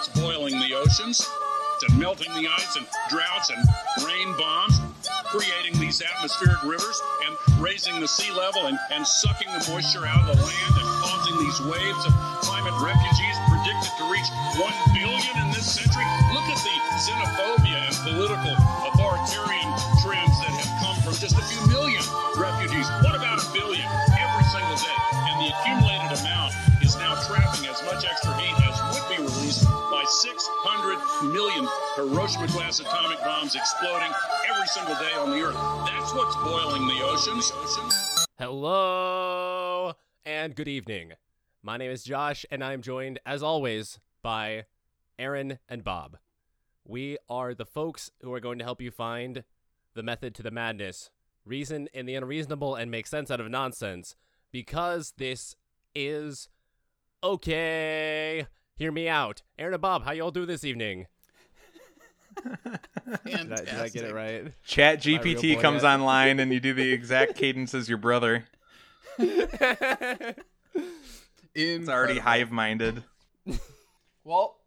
what's boiling the oceans, to melting the ice and droughts and rain bombs, creating these atmospheric rivers and raising the sea level and, and sucking the moisture out of the land and causing these waves of climate refugees predicted to reach 1 billion in this century. Look at the xenophobia and political authoritarian trends that have come from just a few million refugees. What about a billion every single day? And the accumulated amount is now trapping as 600 million Hiroshima class atomic bombs exploding every single day on the Earth. That's what's boiling the oceans. Hello and good evening. My name is Josh, and I'm joined, as always, by Aaron and Bob. We are the folks who are going to help you find the method to the madness, reason in the unreasonable, and make sense out of nonsense, because this is okay. Hear me out. Aaron and Bob, how y'all do this evening? Did I, did I get it right? Chat Am I real GPT comes yet? online and you do the exact cadence as your brother. It's already hive minded. Well,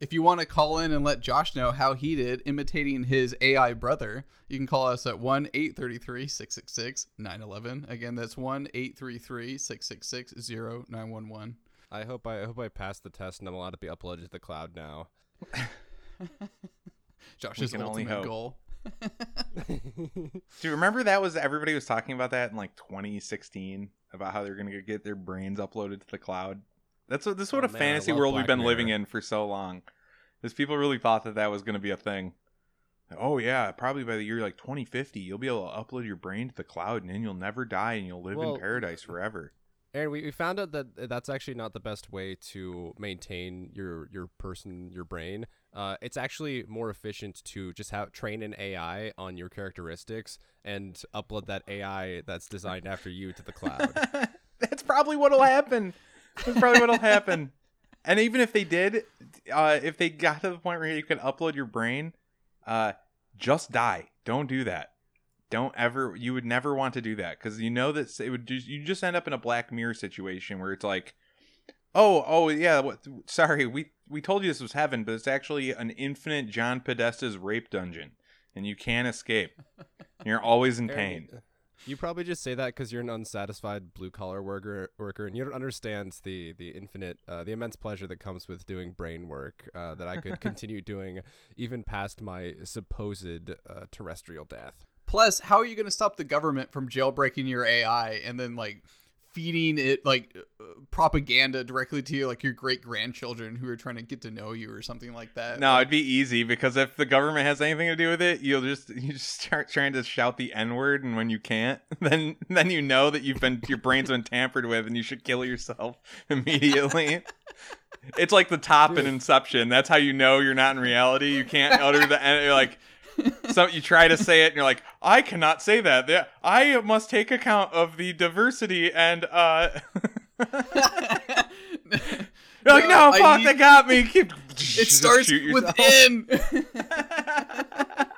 if you want to call in and let Josh know how he did imitating his AI brother, you can call us at 1 833 666 911. Again, that's 1 833 666 0911. I hope I, I hope I passed the test and I'm allowed to be uploaded to the cloud now. Josh's can only ultimate hope. goal. Do you remember that was everybody was talking about that in like 2016 about how they're gonna get their brains uploaded to the cloud? That's what this is what Oh, a man, fantasy love world we've Black been living in for so long. Is people really thought that that was gonna be a thing? Oh yeah, probably by the year like 2050, you'll be able to upload your brain to the cloud, and then you'll never die, and you'll live Well, in paradise forever. Aaron, we, we found out that that's actually not the best way to maintain your your person your brain. Uh, it's actually more efficient to just have train an AI on your characteristics and upload that AI that's designed after you to the cloud. That's probably what'll happen. That's probably what'll happen. And even if they did, uh, if they got to the point where you can upload your brain, uh, just die. Don't do that. Don't ever. You would never want to do that because you know that it would. Just, you just end up in a Black Mirror situation where it's like, oh, oh yeah. What, sorry, we we told you this was heaven, but it's actually an infinite John Podesta's rape dungeon, and you can't escape. You're always in pain. You probably just say that because you're an unsatisfied blue collar worker, worker, and you don't understand the the infinite, uh, the immense pleasure that comes with doing brain work uh, that I could continue doing even past my supposed uh, terrestrial death. Plus, how are you going to stop the government from jailbreaking your AI and then like feeding it like uh, propaganda directly to you, like your great grandchildren who are trying to get to know you or something like that? No, it'd be easy because if the government has anything to do with it, you'll just you just start trying to shout the n word, and when you can't, then then you know that you've been your brain's been tampered with, and you should kill yourself immediately. it's like the top in Inception. That's how you know you're not in reality. You can't utter the n. You're like. So you try to say it, and you're like, "I cannot say that. I must take account of the diversity and uh." You're like, no, I fuck, need- they got me. Keep. It starts with yourself.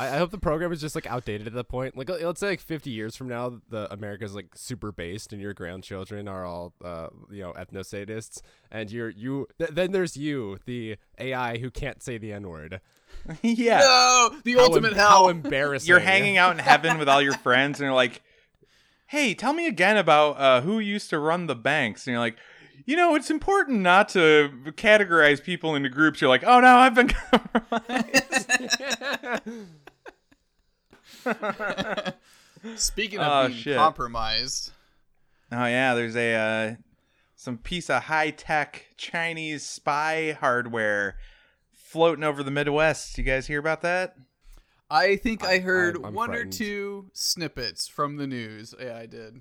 within. I, I hope the program is just like outdated at that point. Like, let- let's say like 50 years from now, the America's like super based, and your grandchildren are all, uh, you know, ethno sadists, and you're you. Th- then there's you, the AI who can't say the N word. yeah. no, the How ultimate em- hell. How embarrassing! You're hanging out in heaven with all your friends, and you're like, "Hey, tell me again about uh, who used to run the banks." And you're like, "You know, it's important not to categorize people into groups." You're like, "Oh no, I've been." compromised." Speaking of Oh, being shit. compromised, oh yeah, there's a uh, some piece of high tech Chinese spy hardware floating over the Midwest. You guys hear about that? I think I, I- heard I'm- I'm one frightened. or two snippets from the news. Yeah, I did.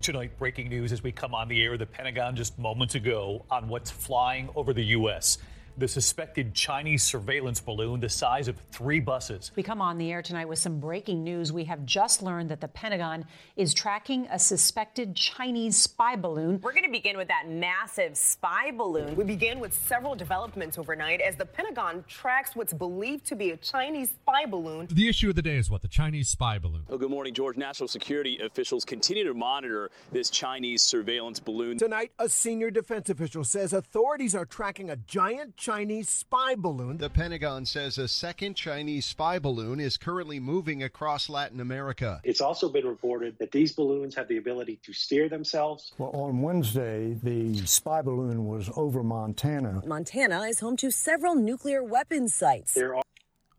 Tonight, breaking news as we come on the air. The Pentagon just moments ago on what's flying over the U.S. the suspected Chinese surveillance balloon the size of three buses. We come on the air tonight with some breaking news. We have just learned that the Pentagon is tracking a suspected Chinese spy balloon. We're going to begin with that massive spy balloon. We begin with several developments overnight as the Pentagon tracks what's believed to be a Chinese spy balloon. The issue of the day is what? The Chinese spy balloon. Oh, good morning, George. National security officials continue to monitor this Chinese surveillance balloon. Tonight, a senior defense official says authorities are tracking a giant Chinese spy balloon. The Pentagon says a second Chinese spy balloon is currently moving across Latin America. It's also been reported that these balloons have the ability to steer themselves. Well, on Wednesday, the spy balloon was over Montana. Montana is home to several nuclear weapons sites. There are.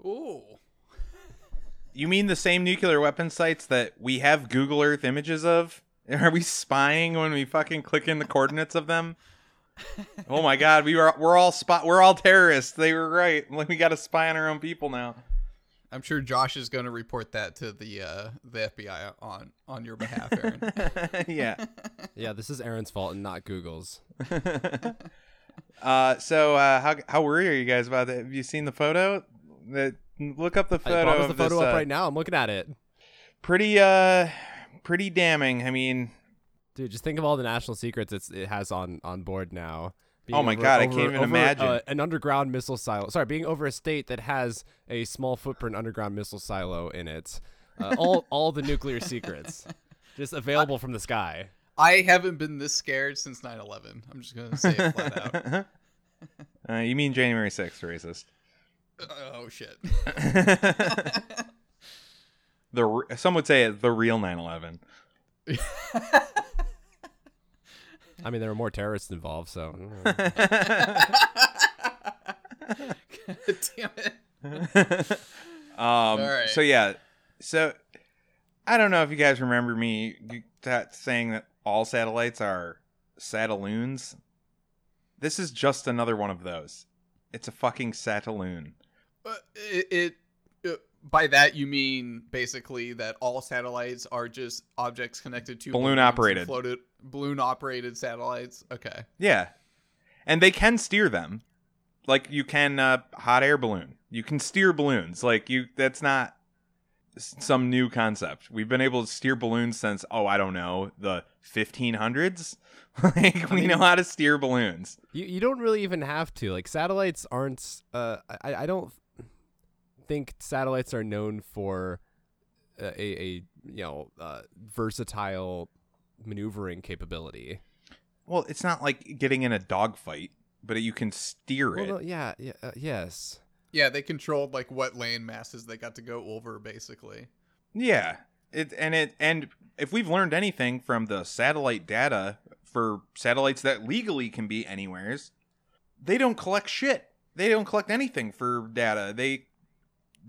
Ooh. You mean the same nuclear weapon sites that we have Google Earth images of? Are we spying when we fucking click in the coordinates of them? oh my god, we were we're all spot we're all terrorists. They were right. Like we got to spy on our own people now. I'm sure Josh is going to report that to the uh, the FBI on on your behalf, Aaron. yeah. Yeah, this is Aaron's fault and not Google's. uh, so uh, how how worried are you guys about that? Have you seen the photo? That look up the photo. I brought of the photo this, up uh, right now. I'm looking at it. Pretty uh, pretty damning. I mean, Dude, just think of all the national secrets it's, it has on on board now. Being Oh my God, I can't even imagine. uh, an underground missile silo. Sorry, being over a state that has a small footprint underground missile silo in it. Uh, all all the nuclear secrets, just available from the sky. I haven't been this scared since 9/11. I'm just going to say it flat out. uh, you mean January sixth, racist? Oh shit. The some would say it, the real 9/11. I mean, there were more terrorists involved, so. Damn it. um, right. So yeah, so I don't know if you guys remember me that saying that all satellites are sataloons. This is just another one of those. It's a fucking sataloon. Uh, it, it by that you mean basically that all satellites are just objects connected to Balloon operated. floated balloon operated satellites. Okay. Yeah, and they can steer them, like you can uh, hot air balloon. You can steer balloons. Like you, that's not some new concept. We've been able to steer balloons since oh I don't know the 1500s. like we know how to steer balloons. You you don't really even have to. Like satellites aren't. Uh, I I don't think satellites are known for uh, a a you know uh, versatile maneuvering capability. Well, it's not like getting in a dogfight, but you can steer Well, it. no, yeah, yeah, uh, yes. Yeah, they controlled like what land masses they got to go over basically. Yeah. It and it and if we've learned anything from the satellite data for satellites that legally can be anywheres, they don't collect shit. They don't collect anything for data. They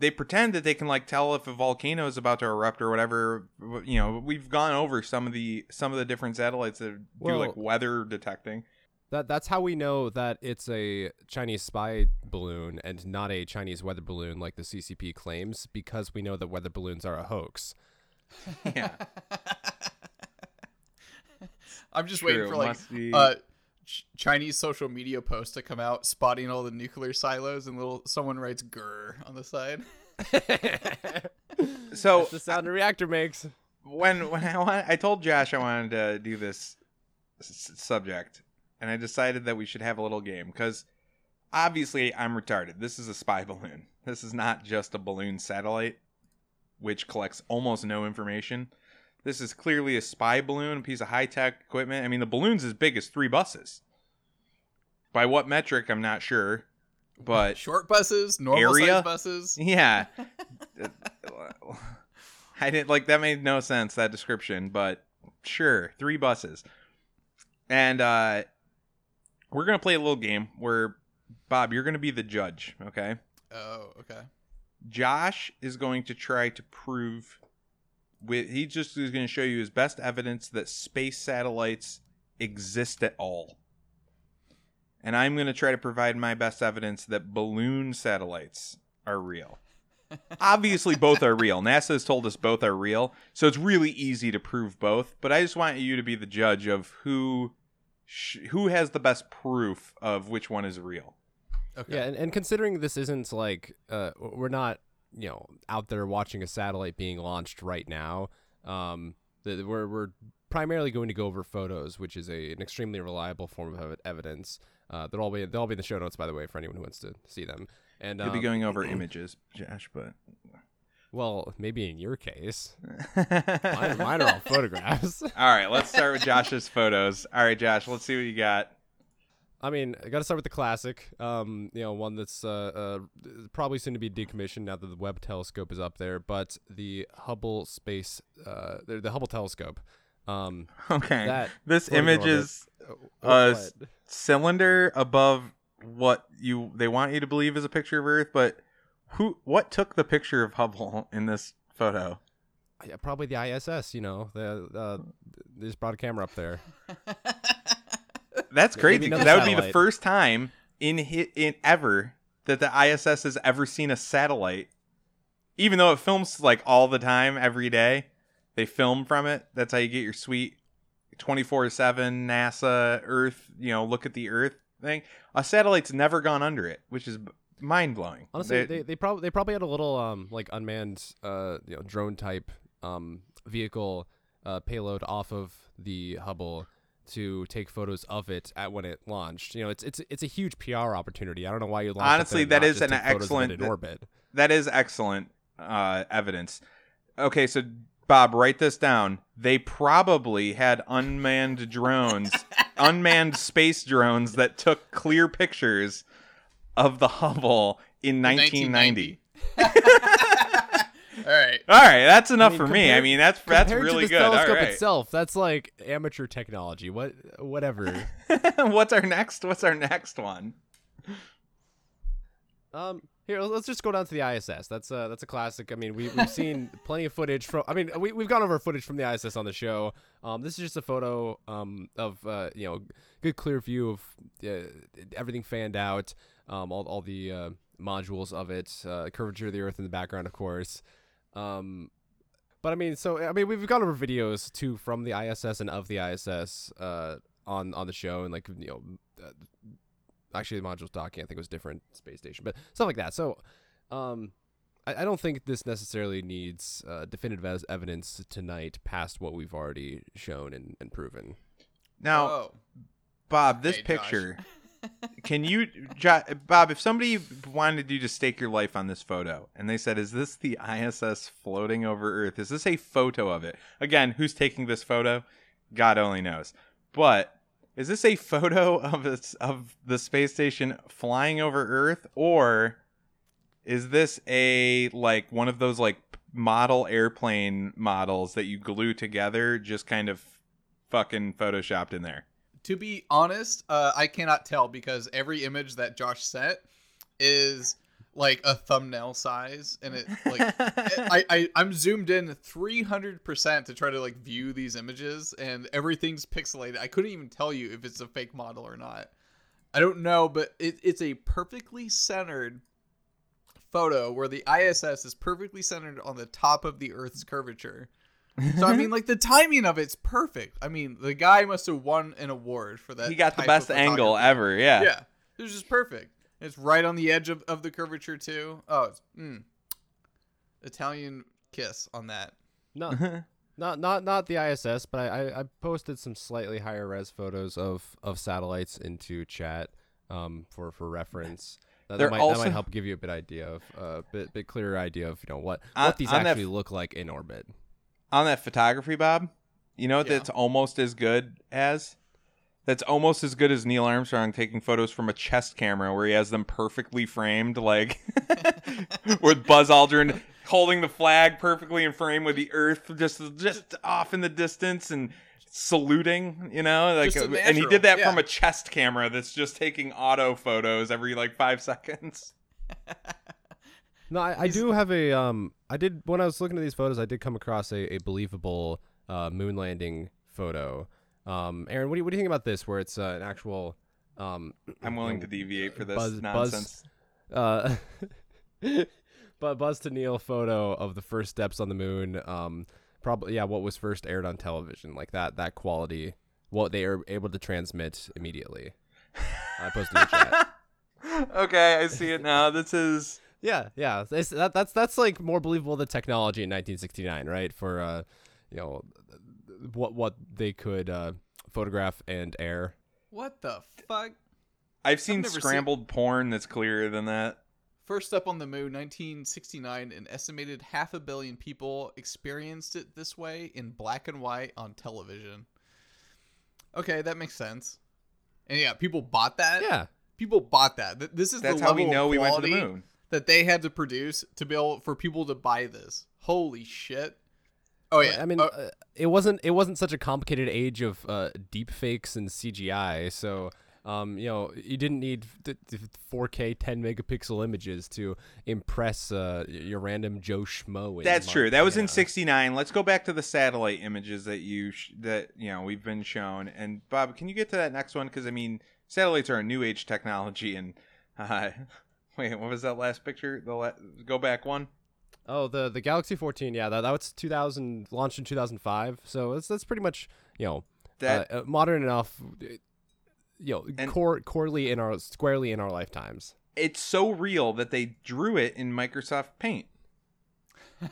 they pretend that they can like tell if a volcano is about to erupt or whatever. You know, we've gone over some of the some of the different satellites that do Well- like weather detecting. That that's how we know that it's a Chinese spy balloon and not a Chinese weather balloon like the CCP claims because we know that weather balloons are a hoax. Yeah. I'm just True, waiting for like uh ch- Chinese social media posts to come out spotting all the nuclear silos and little someone writes grr on the side. So That's the sound a reactor makes. when when I want, I told Josh I wanted to do this s- subject, and I decided that we should have a little game because obviously I'm retarded. This is a spy balloon. This is not just a balloon satellite, which collects almost no information. This is clearly a spy balloon, a piece of high tech equipment. I mean, the balloon's as big as three buses. By what metric, I'm not sure, but Short buses, normal Area? size buses. yeah. I didn't like that made no sense that description, but sure, three buses. And uh we're going to play a little game where Bob, you're going to be the judge, okay? Oh, okay. Josh is going to try to prove with he just is going to show you his best evidence that space satellites exist at all. And I'm going to try to provide my best evidence that balloon satellites are real. Obviously both are real. NASA has told us both are real, so it's really easy to prove both, but I just want you to be the judge of who sh- who has the best proof of which one is real. Okay. Yeah, and, and considering this isn't like uh, we're not you know out there watching a satellite being launched right now. Um, the, we're we're primarily going to go over photos, which is a an extremely reliable form of evidence. Uh, they'll all be they'll all be in the show notes, by the way, for anyone who wants to see them. And You'll be um, going over images, Josh, but Well, maybe in your case, mine, mine are all photographs. all right, let's start with Josh's photos. All right, Josh, let's see what you got. I mean, I got to start with the classic. Um, you know, one that's uh, uh, probably soon to be decommissioned now that the Webb telescope is up there. But the Hubble space, uh, the, the Hubble telescope. Um, Okay, that this image is uh, a what? cylinder above what you they want you to believe is a picture of Earth, but who what took the picture of Hubble in this photo? Yeah, probably the ISS. You know, the uh, they just brought a camera up there. That's Yeah, crazy because that would be the first time in hit in ever that the ISS has ever seen a satellite. Even though it films like all the time, every day, they film from it. That's how you get your sweet twenty four seven NASA Earth. You know, look at the Earth thing. A satellite's never gone under it, which is mind blowing. Honestly, they, they probably they probably had a little um like unmanned uh you know drone type um vehicle uh payload off of the Hubble to take photos of it at when it launched. You know, it's it's it's a huge PR opportunity. I don't know why you launched honestly there that and is not an just take photos of it excellent in orbit. that is excellent uh evidence okay so bob write this down they probably had unmanned drones unmanned space drones that took clear pictures of the hubble in 1990 All right. all right that's enough I mean, for me i mean that's that's compared really to the good telescope right itself, that's like amateur technology. What whatever. what's our next what's our next one Um, here let's just go down to the ISS. That's a that's a classic. I mean, we we've seen plenty of footage from. I mean, we we've gone over footage from the ISS on the show. Um, this is just a photo um of uh you know good clear view of uh, everything fanned out. Um, all all the uh, modules of it, uh, curvature of the Earth in the background, of course. Um, but I mean, so I mean, we've got over videos too from the ISS and of the ISS uh on on the show and like you know. Uh, actually the modules docking I think it was different space station, but stuff like that. So, um, I, I don't think this necessarily needs uh, definitive as evidence tonight past what we've already shown and, and proven. now Oh. bob this Hey, Josh. picture can you bob if somebody wanted you to stake your life on this photo and they said is this the iss floating over earth? Is this a photo of it? Again who's taking this photo? God only knows. But is this a photo of its, of the space station flying over earth? Or is this a like one of those like model airplane models that you glue together just kind of fucking photoshopped in there To be honest, uh, I cannot tell because every image that Josh sent is like a thumbnail size, and it like I, I I'm zoomed in 300 percent to try to like view these images, and everything's pixelated. I couldn't even tell you if it's a fake model or not. I don't know, but it, it's a perfectly centered photo where the ISS is perfectly centered on the top of the Earth's curvature. So I mean, like the timing of it's perfect. I mean, the guy must have won an award for that. he got the best angle ever yeah Yeah, it was just perfect. It's right on the edge of, of the curvature too. Oh, it's, mm. Italian kiss on that. No. not not not the ISS, but I, I, I posted some slightly higher res photos of, of satellites into chat um, for for reference. That, that They're might, that might help give you a bit idea of a uh, bit bit clearer idea of you know what On- what these on that actually f- look like in orbit. On that photography, Bob, you know what Yeah. that's almost as good as? That's almost as good as Neil Armstrong taking photos from a chest camera where he has them perfectly framed, like with Buzz Aldrin holding the flag perfectly in frame with the Earth just just off in the distance and saluting, you know, like Just a and he did that yeah. from a chest camera that's just taking auto photos every like five seconds. No, I, I do have a um. I did when I was looking at these photos, I did come across a, a believable uh, moon landing photo. Um, Aaron, what do you what do you think about this? Where it's uh, an actual um. I'm willing you to deviate for this Buzz, nonsense. Buzz, uh, but Buzz to Neil photo of the first steps on the moon. Um, probably yeah, what was first aired on television, like that that quality, what they are able to transmit immediately. I posted in the chat. okay, I see it now. This is Yeah, yeah. It's, that, that's that's like more believable than technology in 1969, right? For uh, you know, what what they could uh, photograph and air. What the fuck? I've seen never seen- scrambled porn that's clearer than that. First up on the moon, 1969, an estimated half a billion people experienced it this way in black and white on television. Okay, that makes sense. And yeah, people bought that. Yeah. People bought that. This is That's the how level we know we went to the moon. That they had to produce to be able for people to buy this. Holy shit! Oh yeah, I mean, uh, it wasn't it wasn't such a complicated age of uh, deep fakes and CGI, so um, you know you didn't need th- th- 4K 10 megapixel images to impress uh, your random Joe schmo. in That's Mar- true. That was in '69. Let's go back to the satellite images that you sh- that you know we've been shown. And Bob, can you get to that next one? Because I mean, satellites are a new age technology. And uh, wait, what was that last picture? The la- go back one. Oh, the the Galaxy 14, yeah, that that was 2000 launched in 2005. So that's that's pretty much you know That- uh, uh, modern enough. uh, You know, And- core corely in our squarely in our lifetimes. It's so real that they drew it in Microsoft Paint.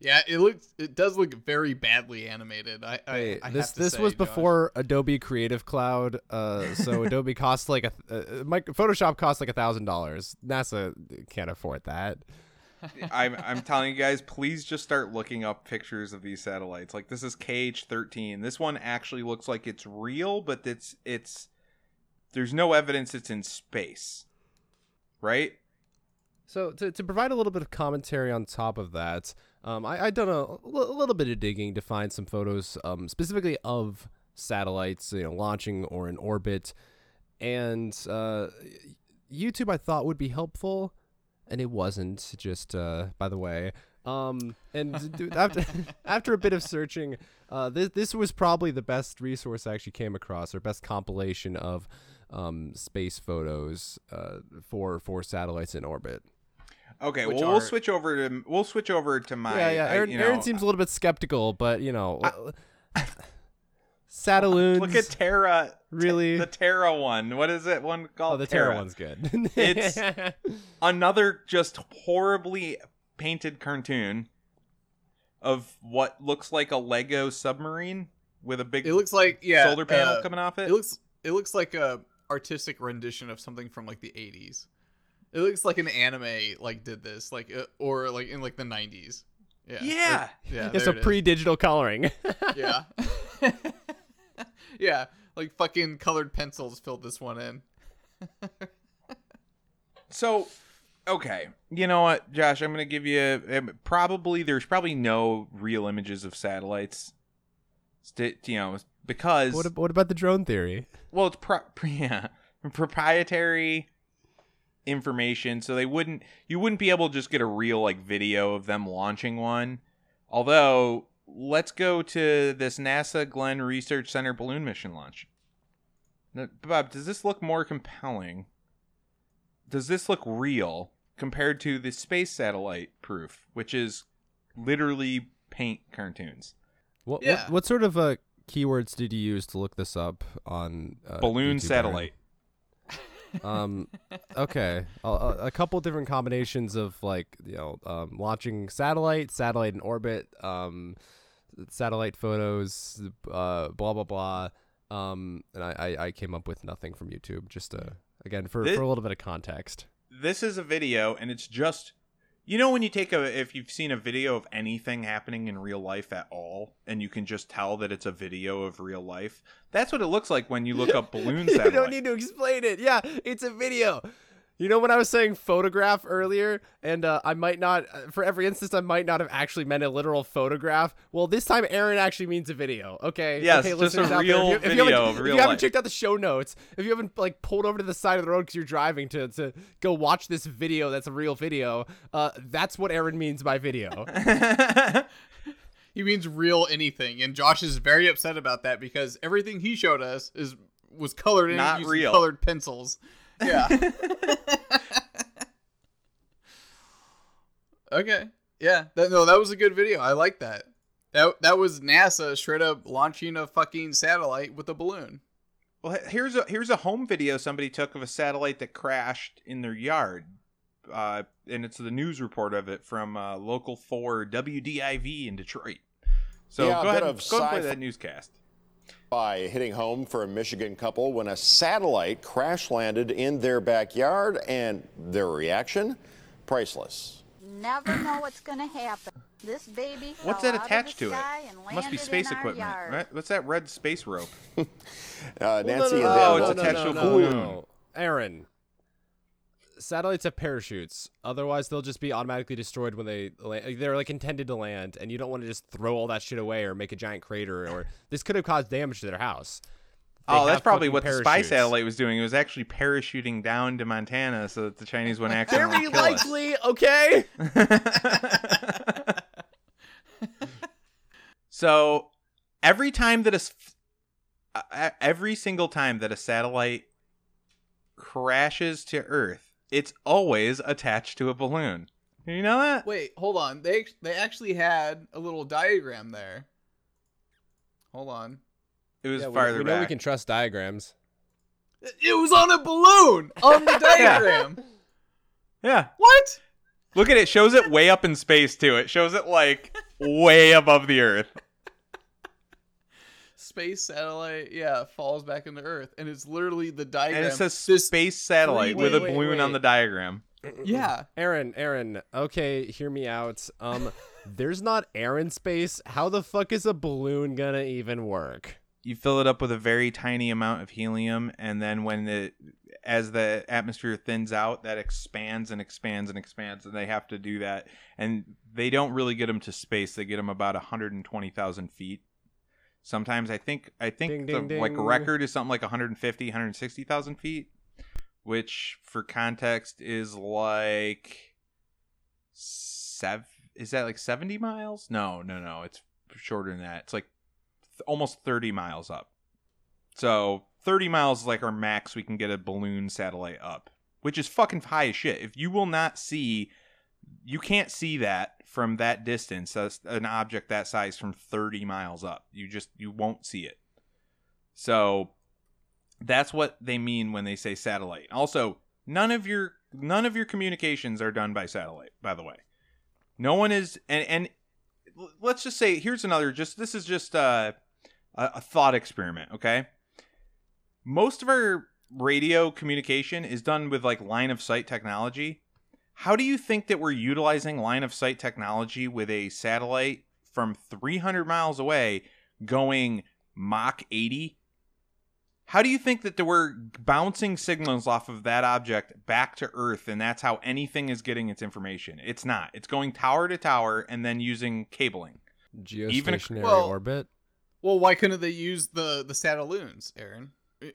yeah, it looks it does look very badly animated. I, I, I this have to this say, was Josh. before Adobe Creative Cloud, uh, so Adobe costs like a uh, mic- Photoshop costs like a thousand dollars. NASA can't afford that. I'm I'm telling you guys, please just start looking up pictures of these satellites. Like this is KH13. This one actually looks like it's real, but it's it's there's no evidence it's in space. Right? So to, to provide a little bit of commentary on top of that, um, I I done a, a little bit of digging to find some photos, um, specifically of satellites, you know, launching or in orbit, and uh, YouTube I thought would be helpful, and it wasn't. Just uh, by the way, um, and after after a bit of searching, uh, this this was probably the best resource I actually came across, or best compilation of um, space photos uh, for for satellites in orbit. Okay, well are- we'll switch over to we'll switch over to my yeah, yeah. I- Aaron, you know, Aaron seems a little bit skeptical, but you know, Sataloons. Look at Terra. Really? The Terra one. What is it? One called Oh, the Terra one's good. it's another just horribly painted cartoon of what looks like a Lego submarine with a big It looks like yeah, solar panel uh, coming off it. It looks it looks like a artistic rendition of something from like the 80s. It looks like an anime like did this like uh, or like in like the 90s. Yeah. Yeah. Like, yeah. it's a it is. pre-digital coloring. Yeah. yeah, like fucking colored pencils filled this one in. So, okay, you know what, Josh? I'm gonna give you um, probably there's probably no real images of satellites. St- you know, because what, what about the drone theory? well, it's pro- yeah, proprietary information, so they wouldn't you wouldn't be able to just get a real like video of them launching one. Although, let's go to this NASA Glenn Research Center balloon mission launch. Now, Bob, does this look more compelling? Does this look real compared to the space satellite proof, which is literally paint cartoons? What, Yeah. what what sort of uh, keywords did you use to look this up on uh, balloon YouTube, satellite. Um okay. A, a, couple different combinations of like you know um, launching satellite satellite in orbit um satellite photos uh blah blah blah. Um and i i, I came up with nothing from youtube just uh again for, Thi- for a little bit of context. This is a video and it's just you know when you take a if you've seen a video of anything happening in real life at all and you can just tell that it's a video of real life? That's what it looks like when you look up balloon you don't need to explain it. Yeah it's a video you know when I was saying photograph earlier, and uh, I might not, uh, for every instance, I might not have actually meant a literal photograph. Well, this time Aaron actually means a video. Okay. Yes, okay, just a listeners out real if you, if you video haven't- if real you haven't checked out the show notes, if you haven't like pulled over to the side of the road because you're driving to to go watch this video, that's a real video. Uh, that's what Aaron means by video. He means real anything, and Josh is very upset about that because everything he showed us is was colored in Not using real. colored pencils. Yeah. okay. Yeah. That, no, that was a good video. I like that. That that was NASA straight up launching a fucking satellite with a balloon. Well, here's a here's a home video somebody took of a satellite that crashed in their yard, uh, and it's the news report of it from uh, local four WDIV in Detroit. So Yeah, go ahead, and, of go ahead and play that newscast. By hitting home for a Michigan couple when a satellite crash landed in their backyard and their reaction priceless. Never know what's going to happen. This baby What's fell that out attached of the to it? Must be space equipment, yard. right? What's that red space rope? Uh, Well, Nancy no, no, and no, Oh, it's no, both- no, attached to a no, no, balloon. Aaron, satellites have parachutes. Otherwise, they'll just be automatically destroyed when they land. They're like intended to land, and you don't want to just throw all that shit away or make a giant crater. Or this could have caused damage to their house. They Oh, that's probably what the spy satellite was doing. It was actually parachuting down to Montana so that the Chinese wouldn't accidentally Very kill us. likely. Okay. So every time that a every single time that a satellite crashes to Earth, it's always attached to a balloon. You know that? Wait, hold on. They they actually had a little diagram there. Hold on. It was Yeah, we- farther we, know we can trust diagrams. It was on a balloon on the diagram. Yeah. What? Look at it. Shows it way up in space too. It shows it like way above the Earth. Space satellite, yeah, falls back into Earth, and it's literally the diagram. And it says space satellite Wait, with a wait, balloon on the diagram. Yeah. Aaron, Aaron, okay, hear me out. Um, there's not air in space. How the fuck is a balloon gonna even work? you fill it up with a very tiny amount of helium and then when the as the atmosphere thins out that expands and expands and expands and they have to do that and they don't really get them to space they get them about 120,000 feet sometimes i think i think Ding, the ding, like ding. record is something like 150 160,000 feet which for context is like sev is that like 70 miles? No no no it's shorter than that. It's like th- almost 30 miles up. So 30 miles is like our max we can get a balloon satellite up which is fucking high as shit. If you will not see you can't see that from that distance as an object that size from 30 miles up. You just you won't see it. So that's what they mean when they say satellite. Also none of your none of your communications are done by satellite by the way. No one is and and let's just say here's another just this is just uh, a, a thought experiment okay? Most of our radio communication is done with like line of sight technology how do you think that we're utilizing line of sight technology with a satellite from 300 miles away going mach 80 how do you think that we're bouncing signals off of that object back to Earth, and that's how anything is getting its information? It's not. It's going tower to tower and then using cabling. Even if- Geostationary Well, orbit. Well, why couldn't they use the the satelloons, Aaron?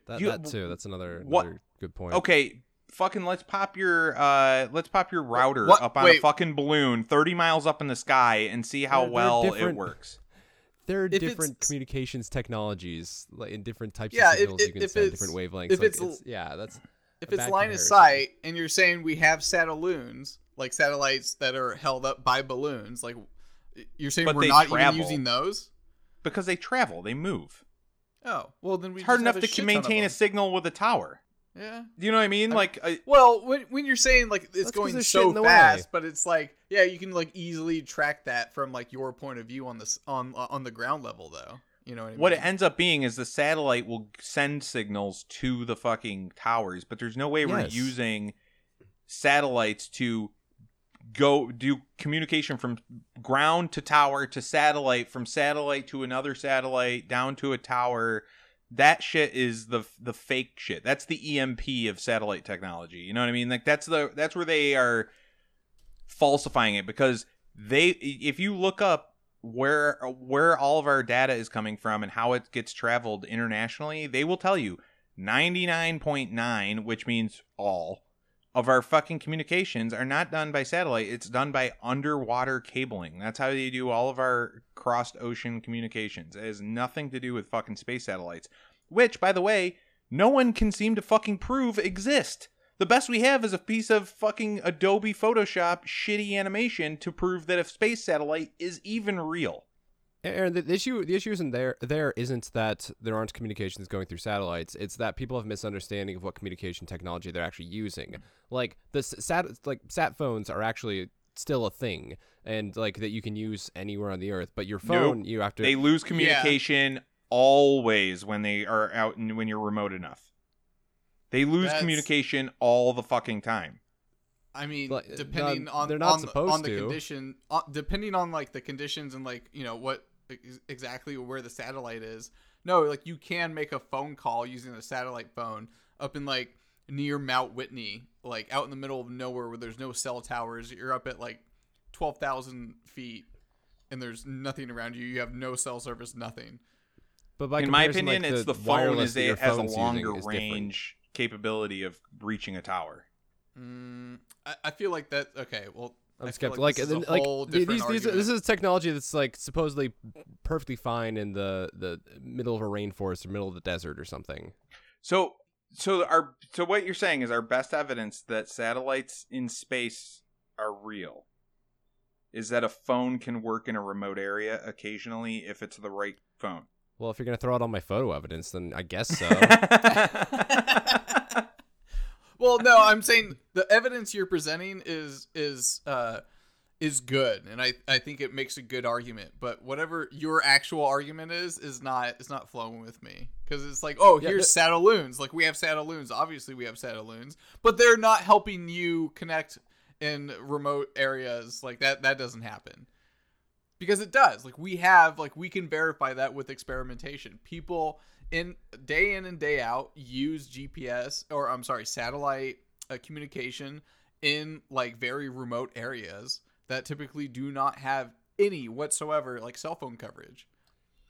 That, you- that too. That's another, What- another good point. Okay, fucking let's pop your uh let's pop your router what- up on wait. a fucking balloon 30 miles up in the sky and see how They're- they're well it works. There are If different communications technologies like in different types Yeah, of if- signals if- you can if send it's- different wavelengths. if like, it's- yeah, that's If it's bad line of sight, and you're saying we have satelloons, like satellites that are held up by balloons, like you're saying But we're not travel. even using those? Because they travel, they move. Oh, well then we It's hard enough to shit ton of maintain a signal with a tower. Yeah. Do you know what I mean? Like uh, Well, when, when you're saying like it's going there's shit so in the way. fast, but it's like yeah, you can like easily track that from like your point of view on this on on the ground level though. You know what I mean? what it ends up being is the satellite will send signals to the fucking towers, but there's no way we're using satellites to go do communication from ground to tower to satellite, from satellite to another satellite down to a tower. That shit is the the fake shit. That's the EMP of satellite technology. You know what I mean? Like that's the that's where they are falsifying it because they if you look up where where all of our data is coming from and how it gets traveled internationally, they will tell you 99.9, which means all of our fucking communications are not done by satellite. It's done by underwater cabling. That's how they do all of our crossed ocean communications. It has nothing to do with fucking space satellites, which by the way, no one can seem to fucking prove exist. The best we have is a piece of fucking Adobe Photoshop shitty animation to prove that a space satellite is even real. Aaron, the, the issue the issue isn't there. There isn't that there aren't communications going through satellites. It's that people have misunderstanding of what communication technology they're actually using. Like the sat like sat phones are actually still a thing, and like that you can use anywhere on the earth. But your phone, Nope. you have to. They lose communication always when they are out and when you're remote enough. They lose That's- communication all the fucking time. I mean, uh, depending no, on they're not on, the- supposed on the to. condition, uh, depending on like the conditions and like you know what ex- exactly where the satellite is. No, like you can make a phone call using a satellite phone up in like near Mount Whitney, like out in the middle of nowhere where there's no cell towers. You're up at like twelve thousand feet, and there's nothing around you. You have no cell service, nothing. But by In my opinion, like, it's the, phone is that a, has a longer is different. range capability of reaching a tower. Mm, I, I feel like that. Okay, well, I'm I skeptical. Like, Like, this is a like whole these, these, argument. this is technology that's like supposedly perfectly fine in the the middle of a rainforest or middle of the desert or something. So, so our so what you're saying is our best evidence that satellites in space are real is that a phone can work in a remote area occasionally if it's the right phone. Well, if you're gonna throw out all my photo evidence, then I guess so. Well, no, I'm saying the evidence you're presenting is is uh is good, and I I think it makes a good argument. But whatever your actual argument is, is not is not flowing with me because it's like, oh, Yeah, here's the- satelloons. Like we have satelloons. Obviously, we have satelloons, but they're not helping you connect in remote areas. Like that that doesn't happen because it does like we have like we can verify that with experimentation people in day in and day out use gps or i'm sorry satellite uh, communication in like very remote areas that typically do not have any whatsoever like cell phone coverage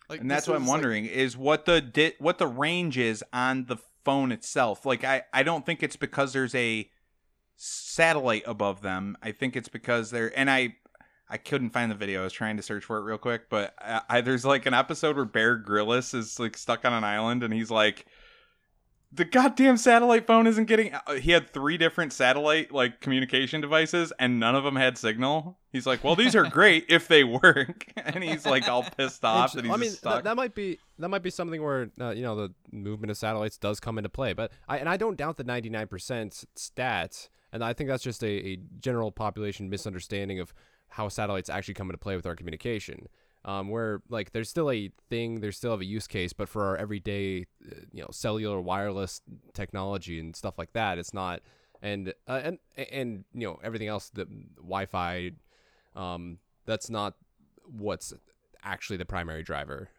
like and that's what I'm like- wondering is what the di- what the range is on the phone itself. Like I I don't think it's because there's a satellite above them. I think it's because they're and I I couldn't find the video. I was trying to search for it real quick, but I, I, there's like an episode where Bear Grylls is like stuck on an island and he's like the goddamn satellite phone isn't getting he had three different satellite like communication devices and none of them had signal he's like well these are great if they work and he's like all pissed off that he's I mean, stuck. that, that might be that might be something where uh, you know the movement of satellites does come into play. But I and I don't doubt the 99% stats, and I think that's just a, a general population misunderstanding of how satellites actually come into play with our communication. Um, where like there's still a thing, there's still have a use case, but for our everyday, uh, you know, cellular wireless technology and stuff like that, it's not. And uh, and and you know everything else, the Wi-Fi, um, that's not what's actually the primary driver.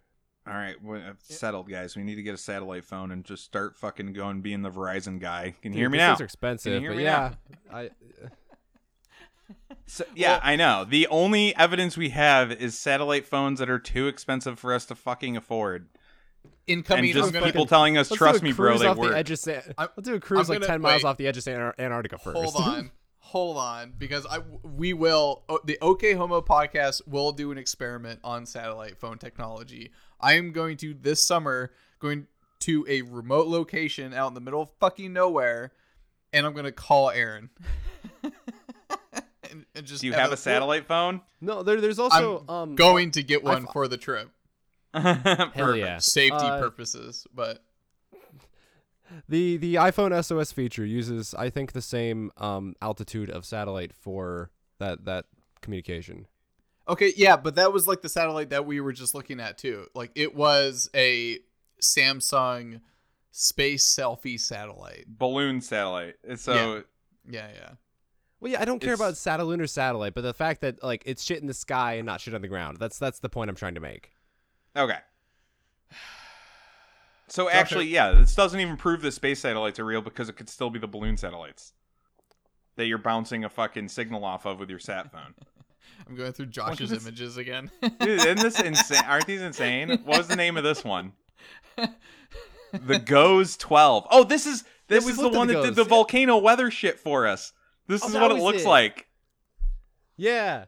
All right, well, uh, settled, guys. We need to get a satellite phone and just start fucking going, being the Verizon guy. Can you Dude, hear me now? things are expensive, Can you hear but me yeah, now? I So, yeah, I know. The only evidence we have is satellite phones that are too expensive for us to fucking afford. Incoming, and just I'm gonna- people telling us, trust do a me, bro, cruise they off work. The edge of Sa- I'm- Let's do a cruise I'm like gonna- ten miles off the edge of Antar- Antarctica first. Hold on. Hold on, because I we will oh, the OK Homo podcast will do an experiment on satellite phone technology. I am going to this summer going to a remote location out in the middle of fucking nowhere, and I'm gonna call Aaron. and, and just Do you have a satellite phone? No, there, there's also I'm um going to get I one for the trip, Hell yeah, safety Uh, purposes. But The the iPhone SOS feature uses I think the same um altitude of satellite for that that communication. Okay, yeah, but that was like the satellite that we were just looking at too. Like it was a Samsung space selfie satellite. Balloon satellite. It's So Yeah, yeah. Well, yeah, I don't care It's- about satellite or satellite, but the fact that like it's shit in the sky and not shit on the ground. That's that's the point I'm trying to make. Okay. So actually, yeah, this doesn't even prove the space satellites are real because it could still be the balloon satellites that you're bouncing a fucking signal off of with your sat phone. I'm going through Josh's this- images again. Dude, isn't this insane? Aren't these insane? What was the name of this one? The GOES 12. Oh, this is this we've is the one the that did the volcano weather shit for us. This Oh, is what it looks it. like. Yeah,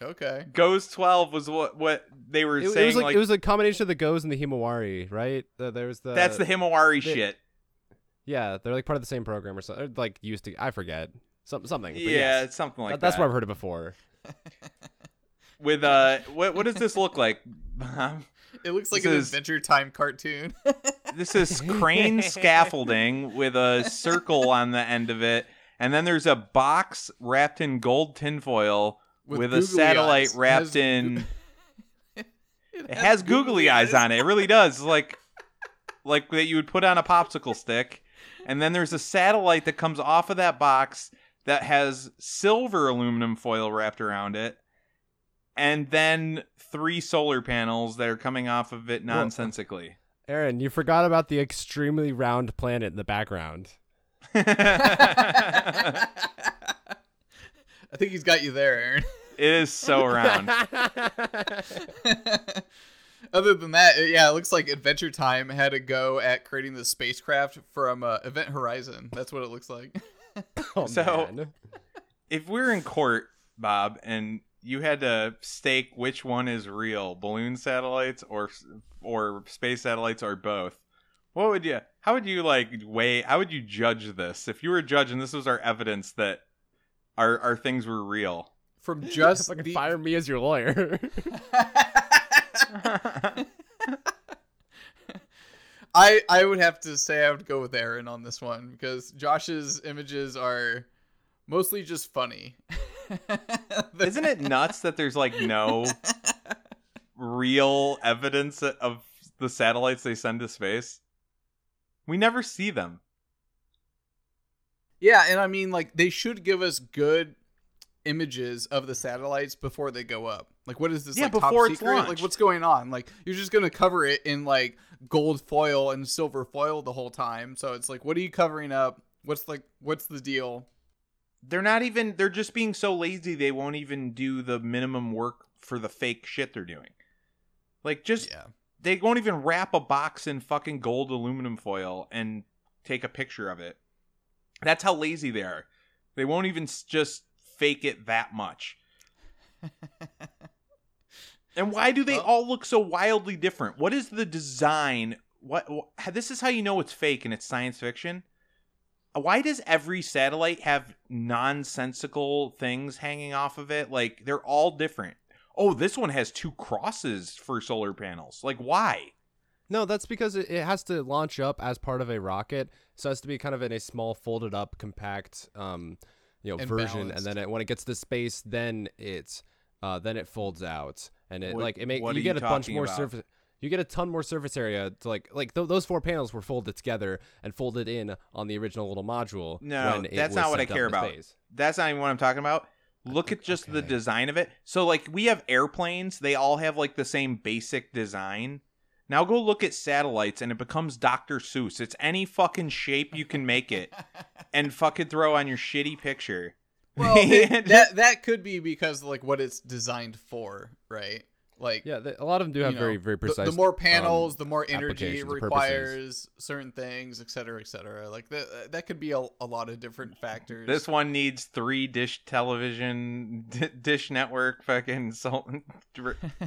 okay. GOES 12 was what what they were it, it saying was like, like, it was a combination of the GOES and the Himawari, right? The, there's the that's the Himawari they- shit. Yeah, they're like part of the same program or something. Like used to, I forget some something. but Yeah, yes. something like That- That's that. where I've heard it before. with uh, what what does this look like? It looks like This an is- Adventure Time cartoon. This is crane scaffolding with a circle on the end of it, and then there's a box wrapped in gold tinfoil with, With a satellite eyes. wrapped Has in. it has googly eyes on it. It really does, like like that you would put on a popsicle stick. And then there's a satellite that comes off of that box that has silver aluminum foil wrapped around it. And then three solar panels that are coming off of it nonsensically. Aaron, you forgot about the extremely round planet in the background. I think he's got you there, Aaron. It is so round. Other than that, yeah, it looks like Adventure Time had a go at creating the spacecraft from uh, Event Horizon. That's what it looks like. Oh, so man. if we're in court, Bob, and you had to stake which one is real, balloon satellites or or space satellites or both, what would you? How would you like weigh? How would you judge this? If you were a judge and this was our evidence that our our things were real, From just Fucking the fire me as your lawyer. I I would have to say I would go with Aaron on this one because Josh's images are mostly just funny. isn't it nuts that there's like no real evidence of the satellites they send to space? We never see them. Yeah, and I mean like they should give us good images of the satellites before they go up. Like what is this Yeah, like before top it's secret? Like what's going on? Like you're just going to cover it in like gold foil and silver foil the whole time. So it's like what are you covering up? What's like what's the deal? they're not even they're just being so lazy they won't even do the minimum work for the fake shit they're doing like just Yeah. They won't even wrap a box in fucking gold aluminum foil and take a picture of it. That's how lazy they are. They won't even just fake it that much. And why do they all look so wildly different? What is the design? What, what this is how you know it's fake and it's science fiction. Uh, why does every satellite have nonsensical things hanging off of it? Like they're all different. Oh, this one has two crosses for solar panels. Like why? No, that's because it, it has to launch up as part of a rocket, so it has to be kind of in a small, folded up, compact, um, you know, And version. balanced. And then it, when it gets to space, then it's uh, then it folds out, and it What- like it make you get you a bunch more about? surface. You get a ton more surface area to like like th- those four panels were folded together and folded in on the original little module. No, when it that's was not what I care about. space. That's not even what I'm talking about. Look at just the design of it. So like we have airplanes, they all have like the same basic design. Now go look at satellites and it becomes Dr. Seuss. It's any fucking shape you can make it and fucking throw on your shitty picture. Well, it- that that could be because like what it's designed for, right? Like Yeah, the, a lot of them do have you very very precise. The, more um, panels, the more energy it requires certain things, et cetera, et cetera. Like that, that could be a, a lot of different factors. This one needs three dish television, d- dish network, fucking sol-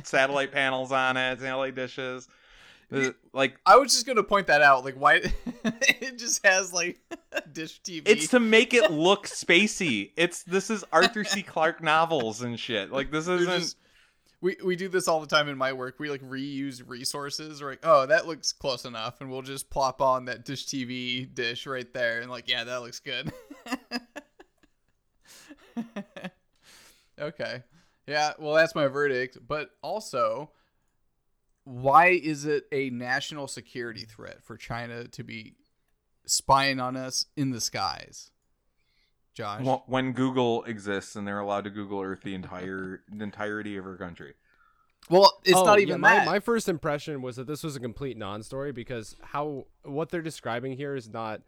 satellite panels on it, satellite dishes. Like I was just gonna point that out. Like, why it just has like dish TV? it's to make it look spacey. It's this is Arthur C. Clarke novels and shit. Like this isn't. just- we we do this all the time in my work. We like reuse resources. We're like, oh, that looks close enough, and we'll just plop on that dish TV dish right there, and like, yeah, that looks good. okay, yeah. Well, that's my verdict. But also, why is it a national security threat for China to be spying on us in the skies? Josh, Well, when Google exists and they're allowed to Google Earth the entire the entirety of our country. well, it's Oh, not yeah, even my, that. My first impression was that this was a complete non-story because how what they're describing here is not.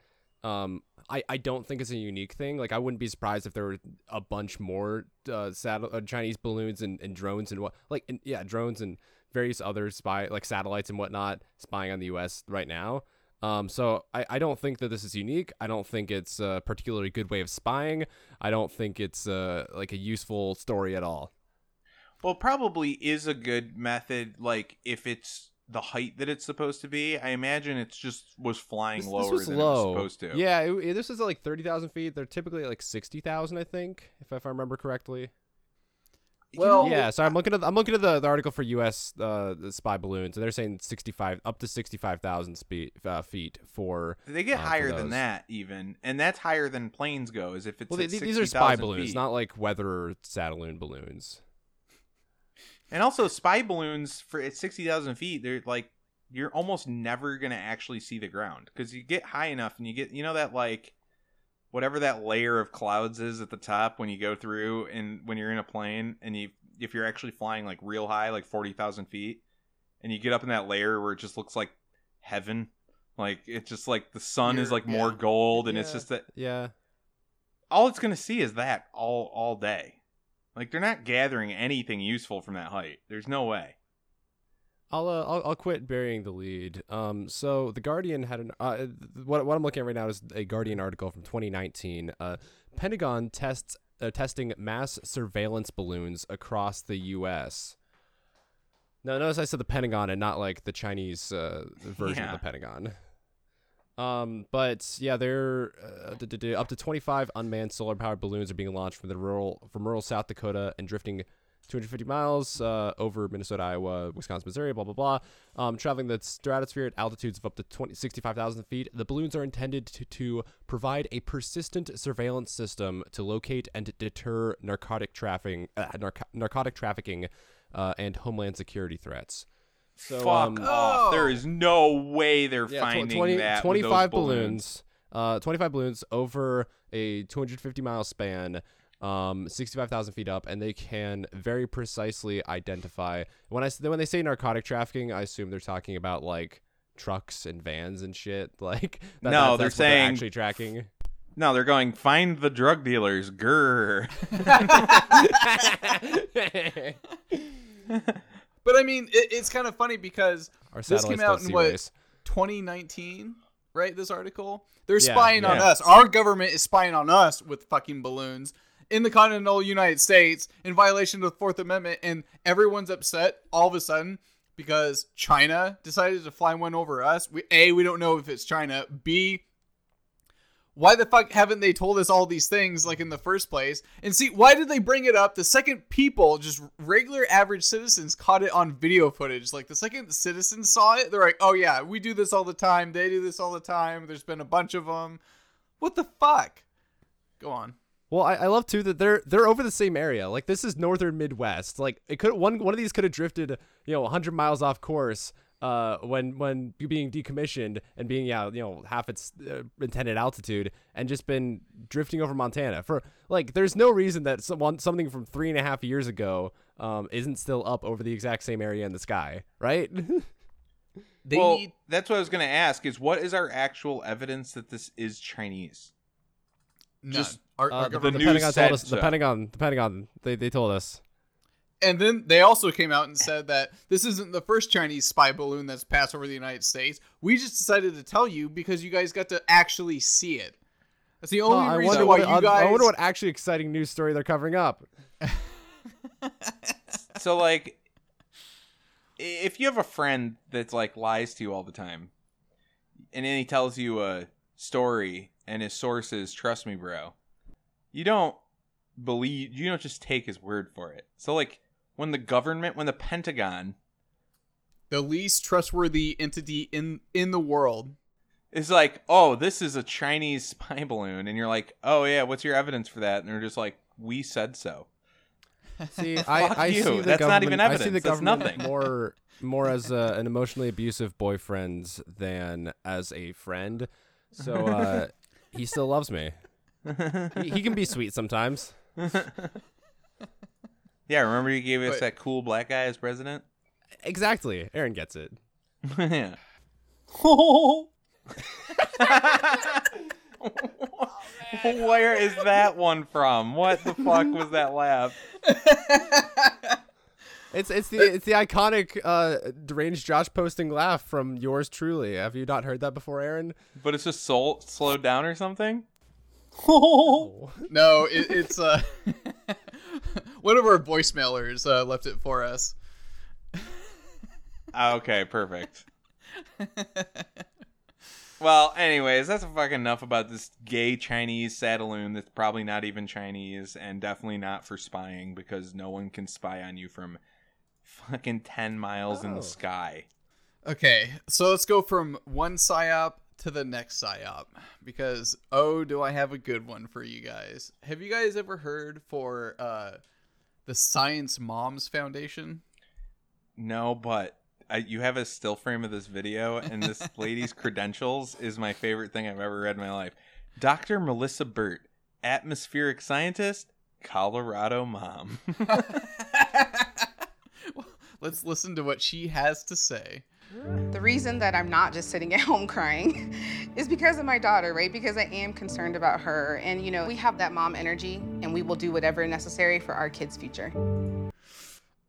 Um, I I don't think it's a unique thing. Like I wouldn't be surprised if there were a bunch more uh, satel- uh Chinese balloons and, and drones and what like and, yeah drones and various other spy like satellites and whatnot spying on the U.S. right now. Um, so I, I don't think that this is unique. I don't think it's a particularly good way of spying. I don't think it's uh, like a useful story at all. Well, probably is a good method. Like if it's the height that it's supposed to be. I imagine it's just was flying This, lower this was than low. it was supposed to. Yeah, it, it- this is like thirty thousand feet. They're typically like sixty thousand, I think, if if I remember correctly. Well, yeah. So I'm looking at I'm looking at the, the article for U.S. Uh, the spy balloons, and they're saying 65 up to 65,000 speed uh, feet for. They get uh, higher than that even, and that's higher than planes go. Is if it's Well, at they- these are spy balloons, feet. not like weather satellite balloons. And also, spy balloons for at sixty thousand feet, they're like you're almost never gonna actually see the ground because you get high enough and you get you know that like whatever that layer of clouds is at the top when you go through and when you're in a plane and you if you're actually flying like real high like forty thousand feet and you get up in that layer where it just looks like heaven, like it's just like the sun is You're- like more gold and it's just that Yeah. all it's gonna see is that all all day. Like they're not gathering anything useful from that height. There's no way. I'll, uh, I'll I'll quit burying the lead. Um, so the Guardian had an uh, what what I'm looking at right now is a Guardian article from 2019. Uh, Pentagon tests uh, testing mass surveillance balloons across the U.S. Now, notice I said the Pentagon and not like the Chinese uh, version Yeah. of the Pentagon. Um, but yeah, they're uh, d- d- d- up to 25 unmanned solar-powered balloons are being launched from the rural from rural South Dakota and drifting 250 miles uh, over Minnesota, Iowa, Wisconsin, Missouri, blah blah blah. Um, traveling the stratosphere at altitudes of up to 20, 65,000 feet. The balloons are intended to, to provide a persistent surveillance system to locate and deter narcotic trafficking, uh, narco- narcotic trafficking, uh, and homeland security threats. So, Fuck um, off. There is no way they're yeah, finding 20 that. with those 25 balloons. balloons. Uh, 25 balloons over a 250 mile span, um, 65,000 feet up, and they can very precisely identify. When I s- when they say narcotic trafficking, I assume they're talking about like trucks and vans and shit. Like that, No, that- they're that's what they're saying- actually tracking. No, they're going find the drug dealers. Grr. But I mean, it, it's kind of funny because Our this came out in what race. 2019, right? This article. They're Yeah, spying on us. Our government is spying on us with fucking balloons in the continental United States in violation of the Fourth Amendment, and everyone's upset all of a sudden because China decided to fly one over us. We, a, we don't know if it's China. B, why the fuck haven't they told us all these things like in the first place? And see, why did they bring it up the second people, just regular average citizens, caught it on video footage? Like the second citizens saw it, they're like, oh yeah, we do this all the time. They do this all the time. There's been a bunch of them. What the fuck? Go on. Well, I, I love too that they're they're over the same area. Like this is northern Midwest. Like it could one one of these could have drifted, you know, 100 miles off course uh when when being decommissioned and being yeah, you know, half its uh, intended altitude and just been drifting over Montana. For like there's no reason that someone something from three and a half years ago um isn't still up over the exact same area in the sky, right? They well, need that's what I was going to ask is what is our actual evidence that this is Chinese? None. Just- Our- Uh, the, the government- news Pentagon said told us. The. Pentagon. The Pentagon. They they told us. And then they also came out and said that this isn't the first Chinese spy balloon that's passed over the United States. We just decided to tell you because you guys got to actually see it. That's the only Huh, I reason wonder why what, you I- guys. I wonder what actually exciting news story they're covering up. so like if you have a friend that's like lies to you all the time and then he tells you a story and his source is trust me bro you don't believe you don't just take his word for it so like when the government when the pentagon the least trustworthy entity in in the world. is like oh this is a chinese spy balloon and you're like oh yeah what's your evidence for that and they're just like we said so See, Fuck I, I you. see the That's not even government- I see the evidence. That's nothing. more more as a, an emotionally abusive boyfriend than as a friend. So uh, he still loves me. He, he can be sweet sometimes. yeah remember you gave us But- that cool black guy as president Exactly. Aaron gets it. yeah Where is that one from? What the fuck was that laugh? It's it's the it's the iconic uh, deranged Josh posting laugh from yours truly. Have you not heard that before, Aaron? But it's just soul slowed down or something? Oh. No, it, it's uh, one of our voicemailers uh, left it for us. Ah, Okay, perfect. Well, anyways, that's fucking enough about this gay Chinese Sadaloon that's probably not even Chinese and definitely not for spying because no one can spy on you from fucking 10 miles in Oh. the sky. Okay, so let's go from one psyop to the next psyop because oh, do I have a good one for you guys? Have you guys ever heard for uh, the Science Moms Foundation? No, but I, you have a still frame of this video, and this lady's credentials is my favorite thing I've ever read in my life. Dr. Melissa Burt, atmospheric scientist, Colorado mom. Let's listen to what she has to say. The reason that I'm not just sitting at home crying is because of my daughter, right? Because I am concerned about her. And, you know, we have that mom energy and we will do whatever necessary for our kids' future.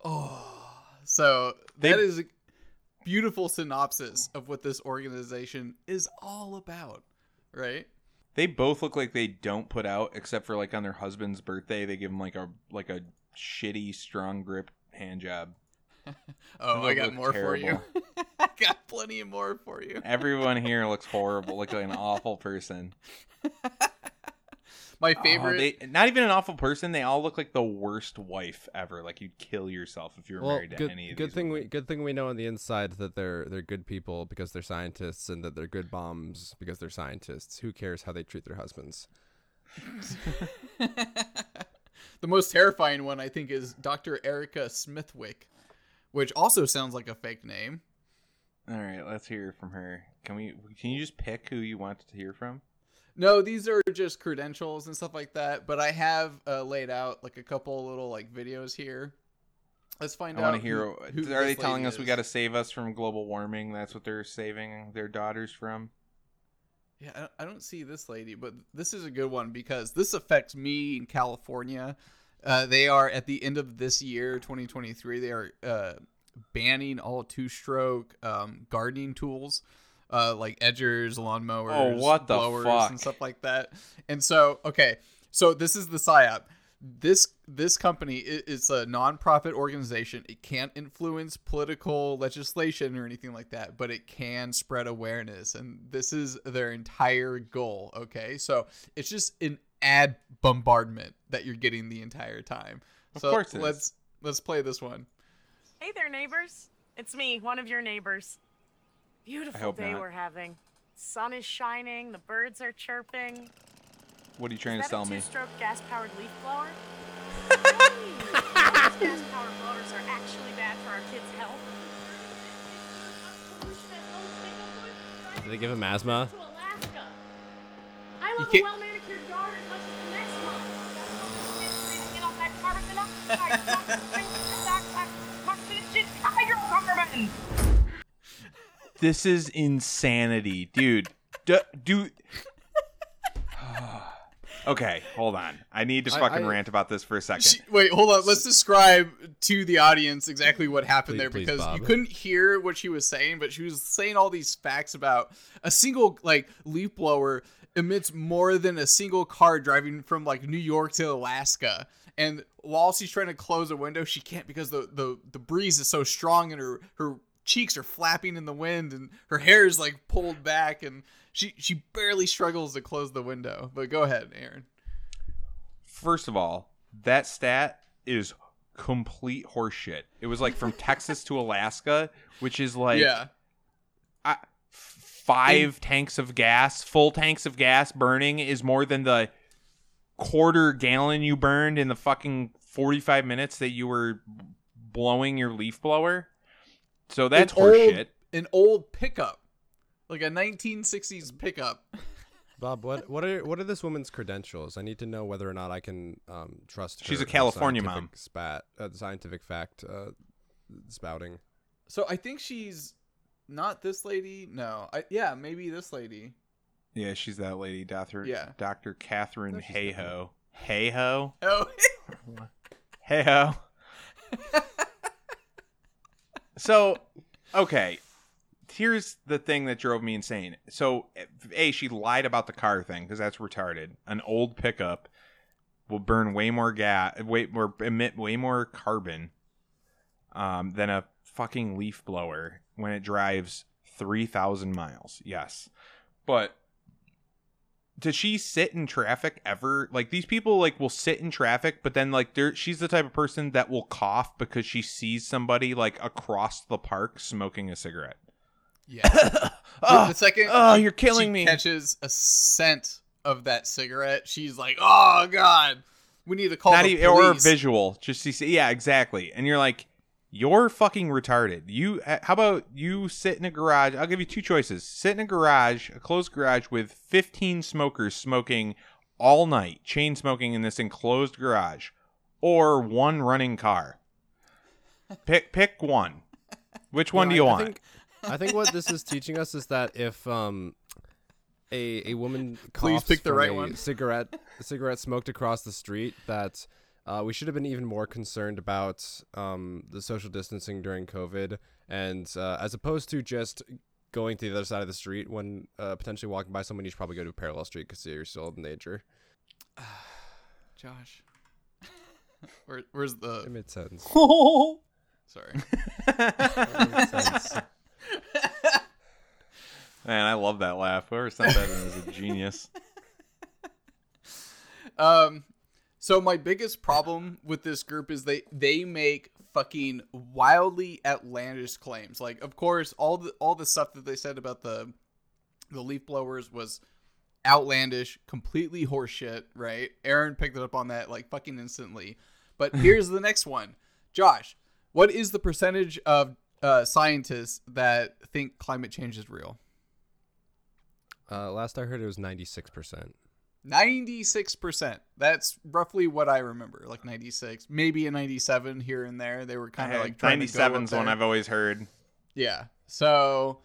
Oh, so that is a beautiful synopsis of what this organization is all about, right? they both look like they don't put out, except for like on their husband's birthday, they give them like a like a shitty strong grip hand job. Oh, I got look more for you. I got plenty more for you. Everyone here looks horrible, looks like an awful person. My Oh, favorite. they, not even an awful person. They all look like the worst wife ever. Like you'd kill yourself if you were Well, married to good, any of good these. thing we good thing we know on the inside that they're they're good people because they're scientists and that they're good bombs because they're scientists. Who cares how they treat their husbands? the most terrifying one, I think, is Dr. Erika Smithwick, which also sounds like a fake name. All right, let's hear from her. Can we? Can you just pick who you want to hear from? No, these are just credentials and stuff like that. But I have uh, laid out like a couple little like videos here. Let's find I out. want to hear. who- who are they telling us we got to save us from global warming? That's what they're saving their daughters from. Yeah, I don't see this lady, but this is a good one because this affects me in California. Uh, they are at the end of this year, 2023. They are uh, banning all two-stroke um, gardening tools, uh, like edgers, lawnmowers, Oh, what the blowers, fuck? and stuff like that. And so, okay, so this is the psyop. This this company i- is a nonprofit organization. It can't influence political legislation or anything like that, but it can spread awareness, and this is their entire goal. Okay, so it's just an ad bombardment that you're getting the entire time. Of so course it is. let's let's play this one. Hey there, neighbors. It's me, one of your neighbors. Beautiful day not. we're having. Sun is shining, the birds are chirping. What are you trying is to that sell a me? two-stroke gas-powered leaf blower? Gas-powered blowers are actually bad for our kids' health. Do they give him asthma? Alaska. I You love a can't- well-manicured yard as much as the next one. Get off that carbon monoxide, toxic toxicity, hydrocarbon. This is insanity, dude. D- do. okay, hold on. I need to fucking I- rant about this for a second. She- wait, hold on. Let's describe to the audience exactly what happened Please- there please, because you couldn't hear what she was saying, but she was saying all these facts about a single like leaf blower emits more than a single car driving from like New York to Alaska. And while she's trying to close a window, she can't because the, the, the breeze is so strong and her, her cheeks are flapping in the wind and her hair is like pulled back and she, she barely struggles to close the window. But go ahead, Aaron. First of all, that stat is complete horseshit. It was like from Texas to Alaska, which is like yeah. I, five tanks of gas, full tanks of gas burning is more than the quarter gallon you burned in the fucking 45 minutes that you were blowing your leaf blower. So that's An old- horseshit. An old pickup, like a 1960s pickup. Bob, what what are what are this woman's credentials? I need to know whether or not I can um, trust. Her she's a California mom. Spat, uh, scientific fact uh, spouting. So I think she's not this lady. No, I yeah, maybe this lady. Yeah, she's that lady, Dr. Yeah. Dr. Katharine Hayhoe. Hayhoe? Oh, Hayhoe. so, okay. Here's the thing that drove me insane. So, A, she lied about the car thing because that's retarded. An old pickup will burn way more gas, way more emit way more carbon um, than a fucking leaf blower when it drives 3,000 miles. Yes. but does she sit in traffic ever? Like these people like will sit in traffic, but then like they're she's the type of person that will cough because she sees somebody like across the park smoking a cigarette. Yeah. Oh, the ah, second oh, she- you're killing she me. catches a scent of that cigarette, she's like, "Oh God, we need to call Not the even or police." visual. Just you see, yeah, exactly. And you're like, you're fucking retarded. You, uh, how about you sit in a garage? I'll give you two choices: sit in a garage, a closed garage with 15 smokers smoking all night, chain smoking in this enclosed garage, or one running car. Pick pick one. Which one No, do you I- I want? think- I think what this is teaching us is that if um a a woman Please pick the from right a one. cigarette a cigarette smoked across the street that uh, we should have been even more concerned about um, the social distancing during COVID, and uh, as opposed to just going to the other side of the street when uh, potentially walking by someone, you should probably go to a parallel street because you're still in danger. Josh, Where, where's the? It made sense. Sorry. It made sense. Man, I love that laugh. Whoever sent that in is a genius. Um, so my biggest problem with this group is they they make fucking wildly outlandish claims. Like, of course, all the all the stuff that they said about the the leaf blowers was outlandish, completely horseshit. Right? Aaron picked it up on that like fucking instantly. But here's the next one, Josh. What is the percentage of uh, scientists that think climate change is real? Uh, last I heard, it was ninety six percent. 96%. That's roughly what I remember. Like 96, maybe a 97 here and there. They were kind of like trying to 97's one. I've always heard. Yeah. So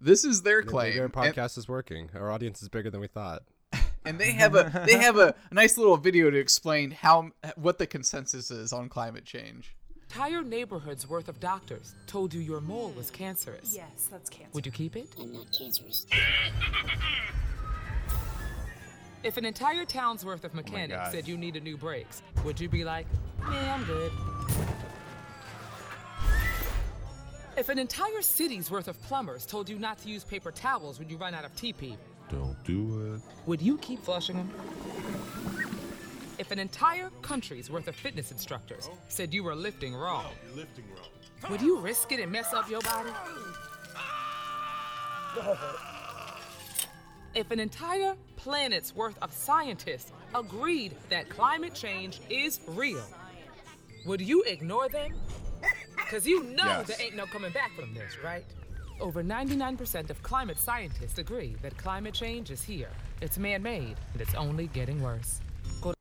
this is their claim. Our and- podcast is working. Our audience is bigger than we thought. and they have a they have a nice little video to explain how what the consensus is on climate change. Entire neighborhood's worth of doctors told you your mole was cancerous. Yes, that's cancer. Would you keep it? I'm not cancerous. If an entire town's worth of oh mechanics God. said you needed new brakes, would you be like, yeah, I'm good? If an entire city's worth of plumbers told you not to use paper towels when you run out of TP, Don't do it. would you keep flushing them? If an entire country's worth of fitness instructors said you were lifting wrong, oh, You're lifting wrong. would you risk it and mess up your body? Oh. If an entire planet's worth of scientists agreed that climate change is real, would you ignore them? Because you know Yes. there ain't no coming back from this, right? Over 99% of climate scientists agree that climate change is here. It's man made, and it's only getting worse. Go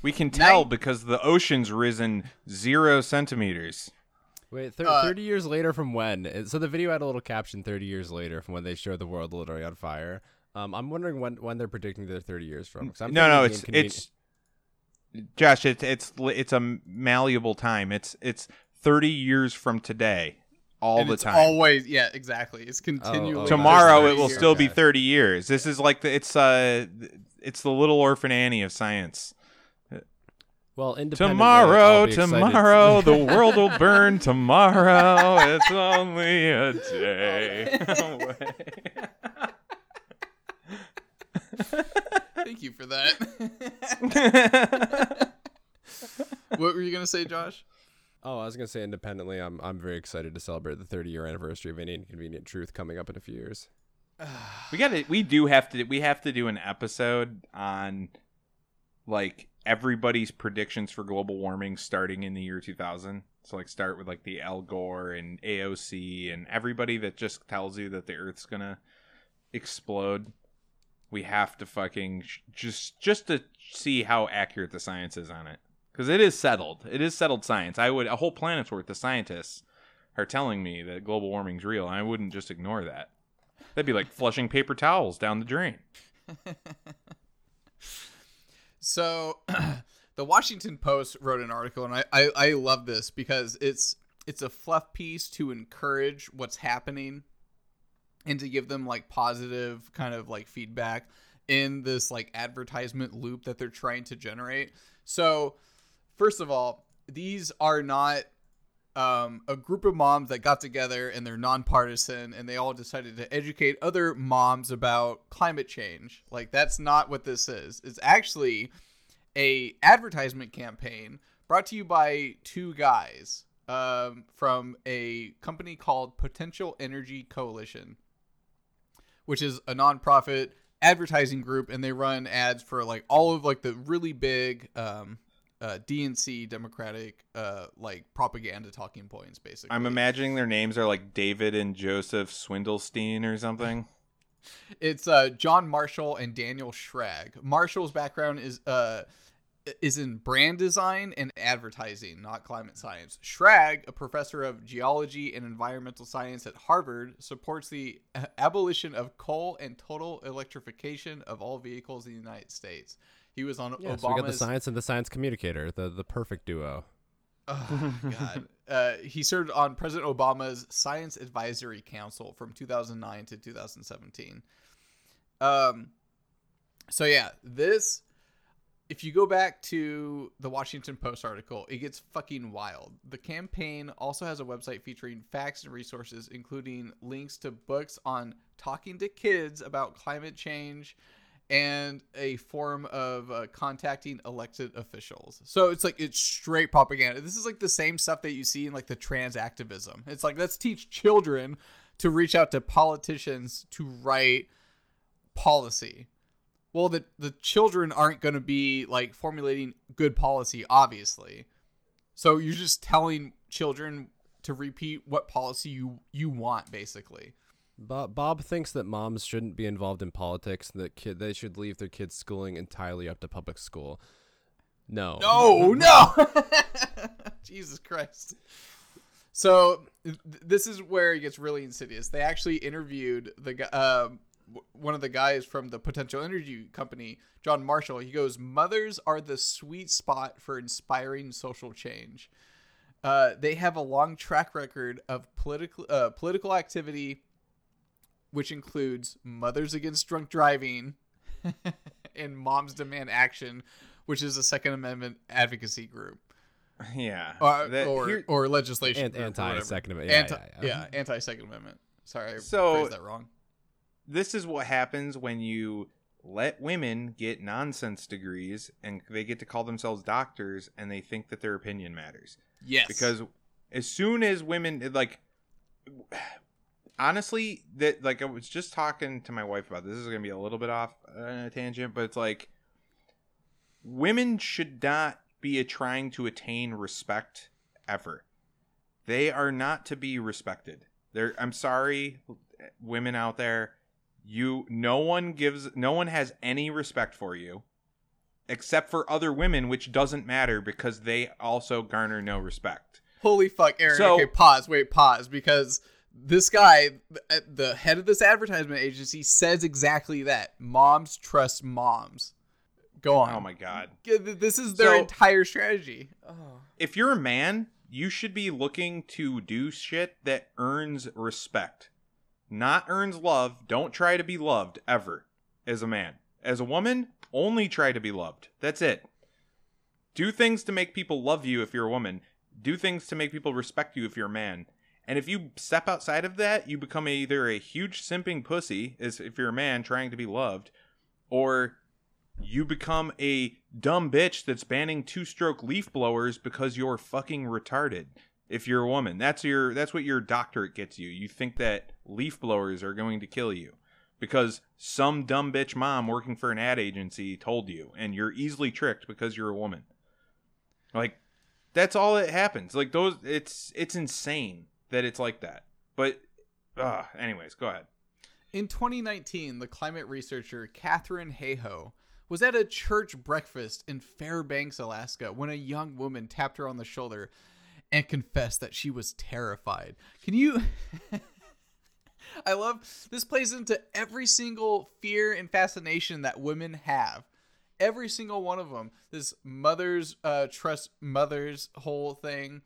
We can tell because the ocean's risen zero centimeters. Wait, thir- Uh, 30 years later from when? Uh, So the video had a little caption 30 years later from when they showed the world literally on fire. Um, I'm wondering when, when they're predicting they're 30 years from. I'm no, no, it's the it's Josh. It's it's it's a malleable time. It's it's thirty years from today, all and the it's time. always yeah, exactly. It's continually oh, Tomorrow it will 30 still be thirty years. This is like the it's uh it's the little orphan Annie of science. Well, Tomorrow, I'll be excited to- tomorrow, the world will burn. Tomorrow, it's only a day away. Thank you for that. what were you gonna say, Josh? Oh, I was gonna say independently. I'm I'm very excited to celebrate the 30 year anniversary of An Inconvenient Truth coming up in a few years. we got to we do have to we have to do an episode on like everybody's predictions for global warming starting in the year 2000 so like start with like the al gore and aoc and everybody that just tells you that the earth's gonna explode. We have to fucking sh- just just to see how accurate the science is on it. Because it is settled. It is settled science. I would a whole planet's worth of scientists are telling me that global warming's real. I wouldn't just ignore that. That'd be like flushing paper towels down the drain. So, the Washington Post wrote an article, and I, I I love this because it's it's a fluff piece to encourage what's happening, and to give them like positive kind of like feedback in this like advertisement loop that they're trying to generate. So, first of all, these are not um, a group of moms that got together and they're nonpartisan and they all decided to educate other moms about climate change. Like that's not what this is. It's actually a advertisement campaign brought to you by two guys um, from a company called Potential Energy Coalition, which is a nonprofit advertising group, and they run ads for like all of like the really big um, uh, DNC Democratic uh, like propaganda talking points, basically. I'm imagining their names are like David and Joseph Swindlestein or something. It's uh, John Marshall and Daniel Schrag. Marshall's background is uh, is in brand design and advertising, not climate science. Schrag, a professor of geology and environmental science at Harvard, supports the abolition of coal and total electrification of all vehicles in the United States. He was on Yeah, Obama's. so we got the science and the science communicator, the the perfect duo. Oh, God. Uh, he served on President Obama's Science Advisory Council from 2009 to 2017. Um, so yeah, this. If you go back to the Washington Post article, it gets fucking wild. The campaign also has a website featuring facts and resources, including links to books on talking to kids about climate change and a form of uh, contacting elected officials. So it's like it's straight propaganda. This is like the same stuff that you see in like the trans activism. It's like let's teach children to reach out to politicians to write policy. Well, the the children aren't going to be like formulating good policy obviously. So you're just telling children to repeat what policy you you want basically. Bob, Bob thinks that moms shouldn't be involved in politics. and That kid they should leave their kids' schooling entirely up to public school. No, No, no. Jesus Christ. So th- this is where it gets really insidious. They actually interviewed the um, w- one of the guys from the potential energy company, John Marshall. He goes, "Mothers are the sweet spot for inspiring social change. Uh, they have a long track record of political uh, political activity, which includes Mothers Against Drunk Driving and Moms Demand Action, which is a Second Amendment advocacy group." Yeah. Uh, or That- or, here- or legislation An- group or anti-Second. Amendment. Yeah, Anti, yeah, yeah. anti Second Amendment. Sorry, I So- phrased that wrong. this is what happens when you let women get nonsense degrees and they get to call themselves doctors and they think that their opinion matters. Yes. Because as soon as women like honestly that like I was just talking to my wife about this, this is going to be a little bit off uh, a tangent, but it's like women should not be a trying to attain respect ever. They are not to be respected. They're I'm sorry women out there, you no one gives no one has any respect for you except for other women which doesn't matter because they also garner no respect. Holy fuck, Aaron. So- okay, pause. Wait, pause. Because this guy, uh, the head of this advertisement agency, says exactly that. Moms trust moms. Go oh on. Oh my god. This is their So- entire strategy. Oh. If you're a man, you should be looking to do shit that earns respect. Not earns love. Don't try to be loved ever as a man. As a woman, only try to be loved. That's it. Do things to make people love you if you're a woman. Do things to make people respect you if you're a man. And if you step outside of that, you become either a huge simping pussy, as if you're a man trying to be loved, or you become a dumb bitch that's banning two-stroke leaf blowers because you're fucking retarded. If you're a woman, that's your that's what your doctorate gets you. You think that leaf blowers are going to kill you because some dumb bitch mom working for an ad agency told you, and you're easily tricked because you're a woman. Like that's all that happens. Like those, it's it's insane that it's like that. But, uh, anyways, go ahead. In 2019, the climate researcher Katharine Hayhoe was at a church breakfast in Fairbanks, Alaska, when a young woman tapped her on the shoulder and confessed that she was terrified. Can you? I love this plays into every single fear and fascination that women have. Every single one of them. This mother's uh, trust mothers whole thing.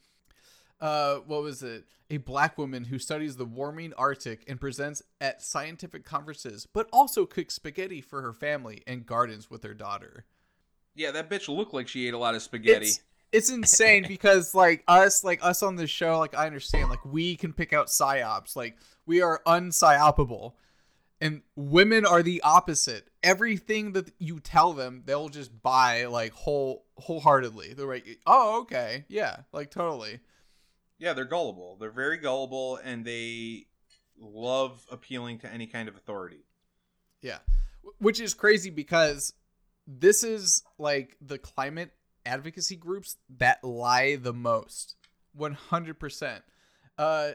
Uh, what was it? A black woman who studies the warming Arctic and presents at scientific conferences, but also cooks spaghetti for her family and gardens with her daughter. Yeah, that bitch looked like she ate a lot of spaghetti. It's, it's insane because like us like us on this show like i understand like we can pick out psyops like we are unpsyopable and women are the opposite everything that you tell them they'll just buy like whole wholeheartedly they're like oh okay yeah like totally Yeah, they're gullible. They're very gullible, and they love appealing to any kind of authority. Yeah. Which is crazy because this is like the climate advocacy groups that lie the most. 100%. Uh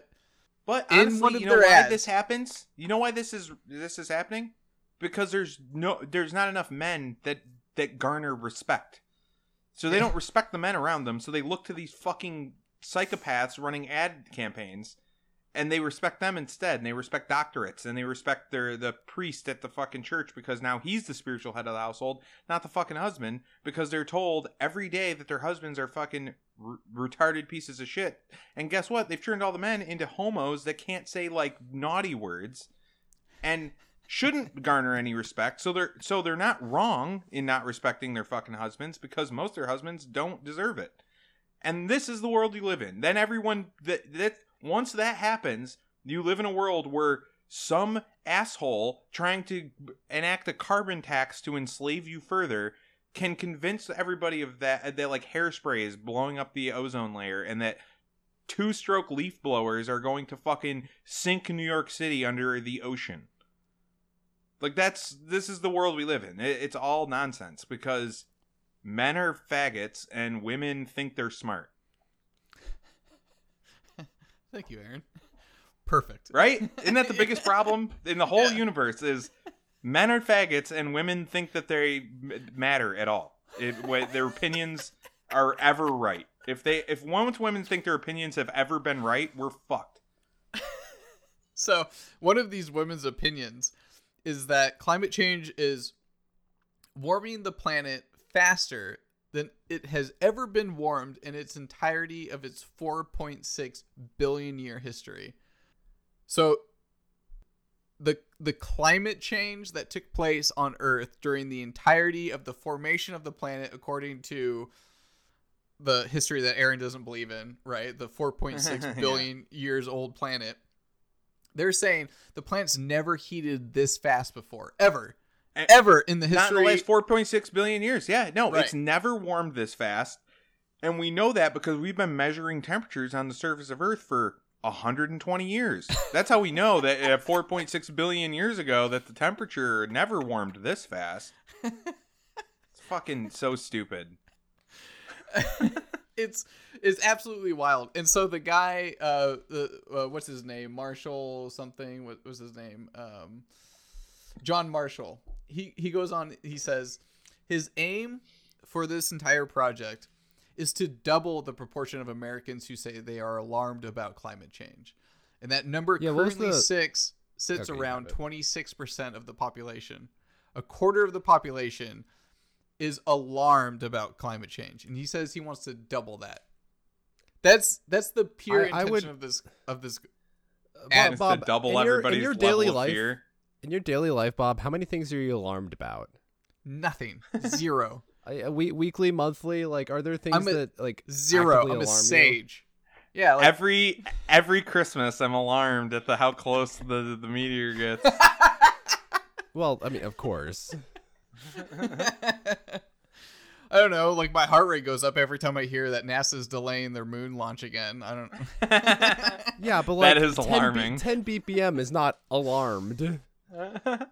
But honestly, one of you know why ads- this happens? You know why this is this is happening? Because there's no there's not enough men that that garner respect. So they don't respect the men around them, so they look to these fucking psychopaths running ad campaigns and they respect them instead and they respect doctorates and they respect their the priest at the fucking church because now he's the spiritual head of the household not the fucking husband because they're told every day that their husbands are fucking r- retarded pieces of shit. And guess what? They've turned all the men into homos that can't say like naughty words and shouldn't garner any respect. So they're so they're not wrong in not respecting their fucking husbands because most of their husbands don't deserve it and this is the world you live in. Then everyone that that once that happens, you live in a world where some asshole trying to enact a carbon tax to enslave you further can convince everybody of that uh, that like hairspray is blowing up the ozone layer and that two-stroke leaf blowers are going to fucking sink New York City under the ocean. Like that's this is the world we live in. It, it's all nonsense because men are faggots and women think they're smart. Thank you, Aaron. Perfect. Right? Isn't that the biggest problem in the whole universe is men are faggots and women think that they matter at all. It, their opinions are ever right. If they if once women think their opinions have ever been right, we're fucked. So, one of these women's opinions is that climate change is warming the planet faster than it has ever been warmed in its entirety of its 4.6 billion year history. So, the the climate change that took place on Earth during the entirety of the formation of the planet, according to the history that Aaron doesn't believe in, right? The 4.6 billion Yeah. years old planet. They're saying the planet's never heated this fast before, ever, ever in the Not in history. the last 4.6 billion years. Yeah, no, Right. it's never warmed this fast. And we know that because we've been measuring temperatures on the surface of Earth for 120 years. That's how we know that at 4.6 billion years ago that the temperature never warmed this fast. It's fucking so stupid. it's it's absolutely wild. And so the guy, uh, the uh, what's his name, Marshall something. What was his name? Um, John Marshall. He he goes on. He says his aim for this entire project is to double the proportion of Americans who say they are alarmed about climate change, and that number Yeah, currently the- six sits Okay, around twenty six percent of the population. A quarter of the population is alarmed about climate change, and he says he wants to double that. That's that's the pure I- I intention would- of this of this. Uh, Bob, ad. Bob, double in your, in everybody's your level daily of life, fear. In your daily life, Bob, how many things are you alarmed about? Nothing. Zero. I, uh, we, weekly, monthly, like, are there things I'm a that like zero. I'm a alarm you? sage. Yeah, like, every every Christmas I'm alarmed at the how close the the meteor gets. Well, I mean, of course. I don't know. Like my heart rate goes up every time I hear that NASA's delaying their moon launch again. I don't. Yeah, but like That is 10 B- alarming. 10 BPM is not alarmed.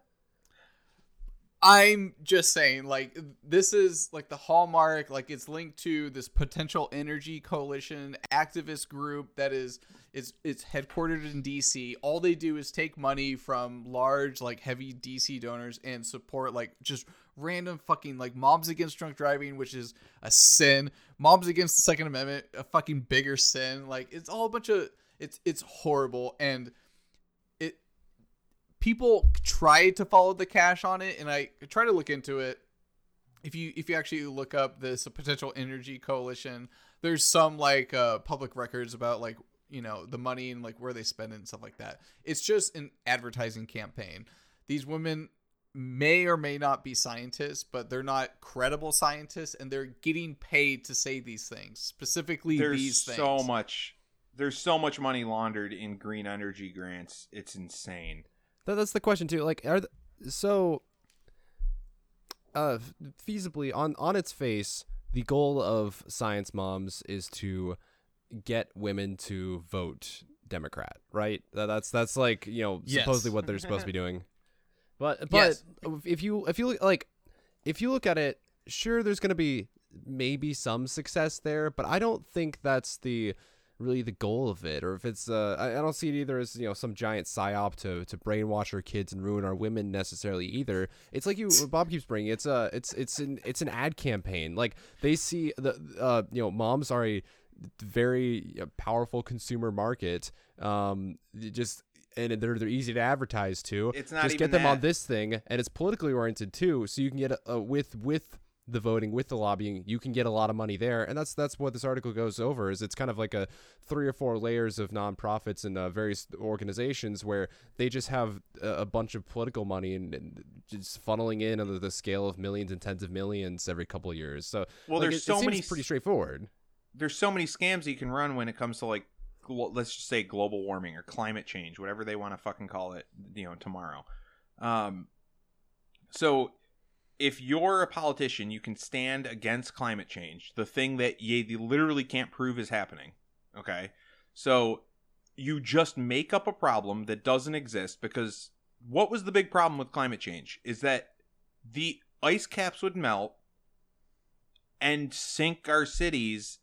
I'm just saying, like, this is like the hallmark, like, it's linked to this potential energy coalition activist group that is, it's, it's headquartered in DC. All they do is take money from large, like, heavy DC donors and support, like, just random fucking, like, mobs against drunk driving, which is a sin. Mobs against the Second Amendment, a fucking bigger sin. Like, it's all a bunch of, it's, it's horrible. And, people try to follow the cash on it and i try to look into it if you if you actually look up this potential energy coalition there's some like uh public records about like you know the money and like where they spend it and stuff like that it's just an advertising campaign these women may or may not be scientists, but they're not credible scientists, and they're getting paid to say these things, specifically There's these things. so much. There's so much money laundered in green energy grants. It's insane. That, that's the question too. Like, are th- so uh feasibly on on its face, the goal of science moms is to get women to vote Democrat, right? That, that's that's like you know Yes. supposedly what they're supposed to be doing. But but Yes. if you if you look like if you look at it, sure, there's going to be maybe some success there, but I don't think that's the really the goal of it, or if it's uh, I, I don't see it either as you know some giant psyop to to brainwash our kids and ruin our women necessarily either. It's like you Bob keeps bringing. It's a it's it's an it's an ad campaign. Like they see the uh you know moms are a very uh, powerful consumer market. Um, just and they're they're easy to advertise to. It's not just get them on this thing, and it's politically oriented too. So you can get a, a with with the voting with the lobbying, you can get a lot of money there, and that's that's what this article goes over. Is it's kind of like a three or four layers of nonprofits and uh, various organizations where they just have a, bunch of political money and, and just funneling in on the, scale of millions and tens of millions every couple of years. So Well, like, there's it- so it many pretty straightforward. There's so many scams you can run when it comes to like, let's just say global warming or climate change, whatever they want to fucking call it, you know, tomorrow. Um, so if you're a politician, you can stand against climate change, the thing that you, literally can't prove is happening. Okay, so you just make up a problem that doesn't exist because what was the big problem with climate change is that the ice caps would melt and sink our cities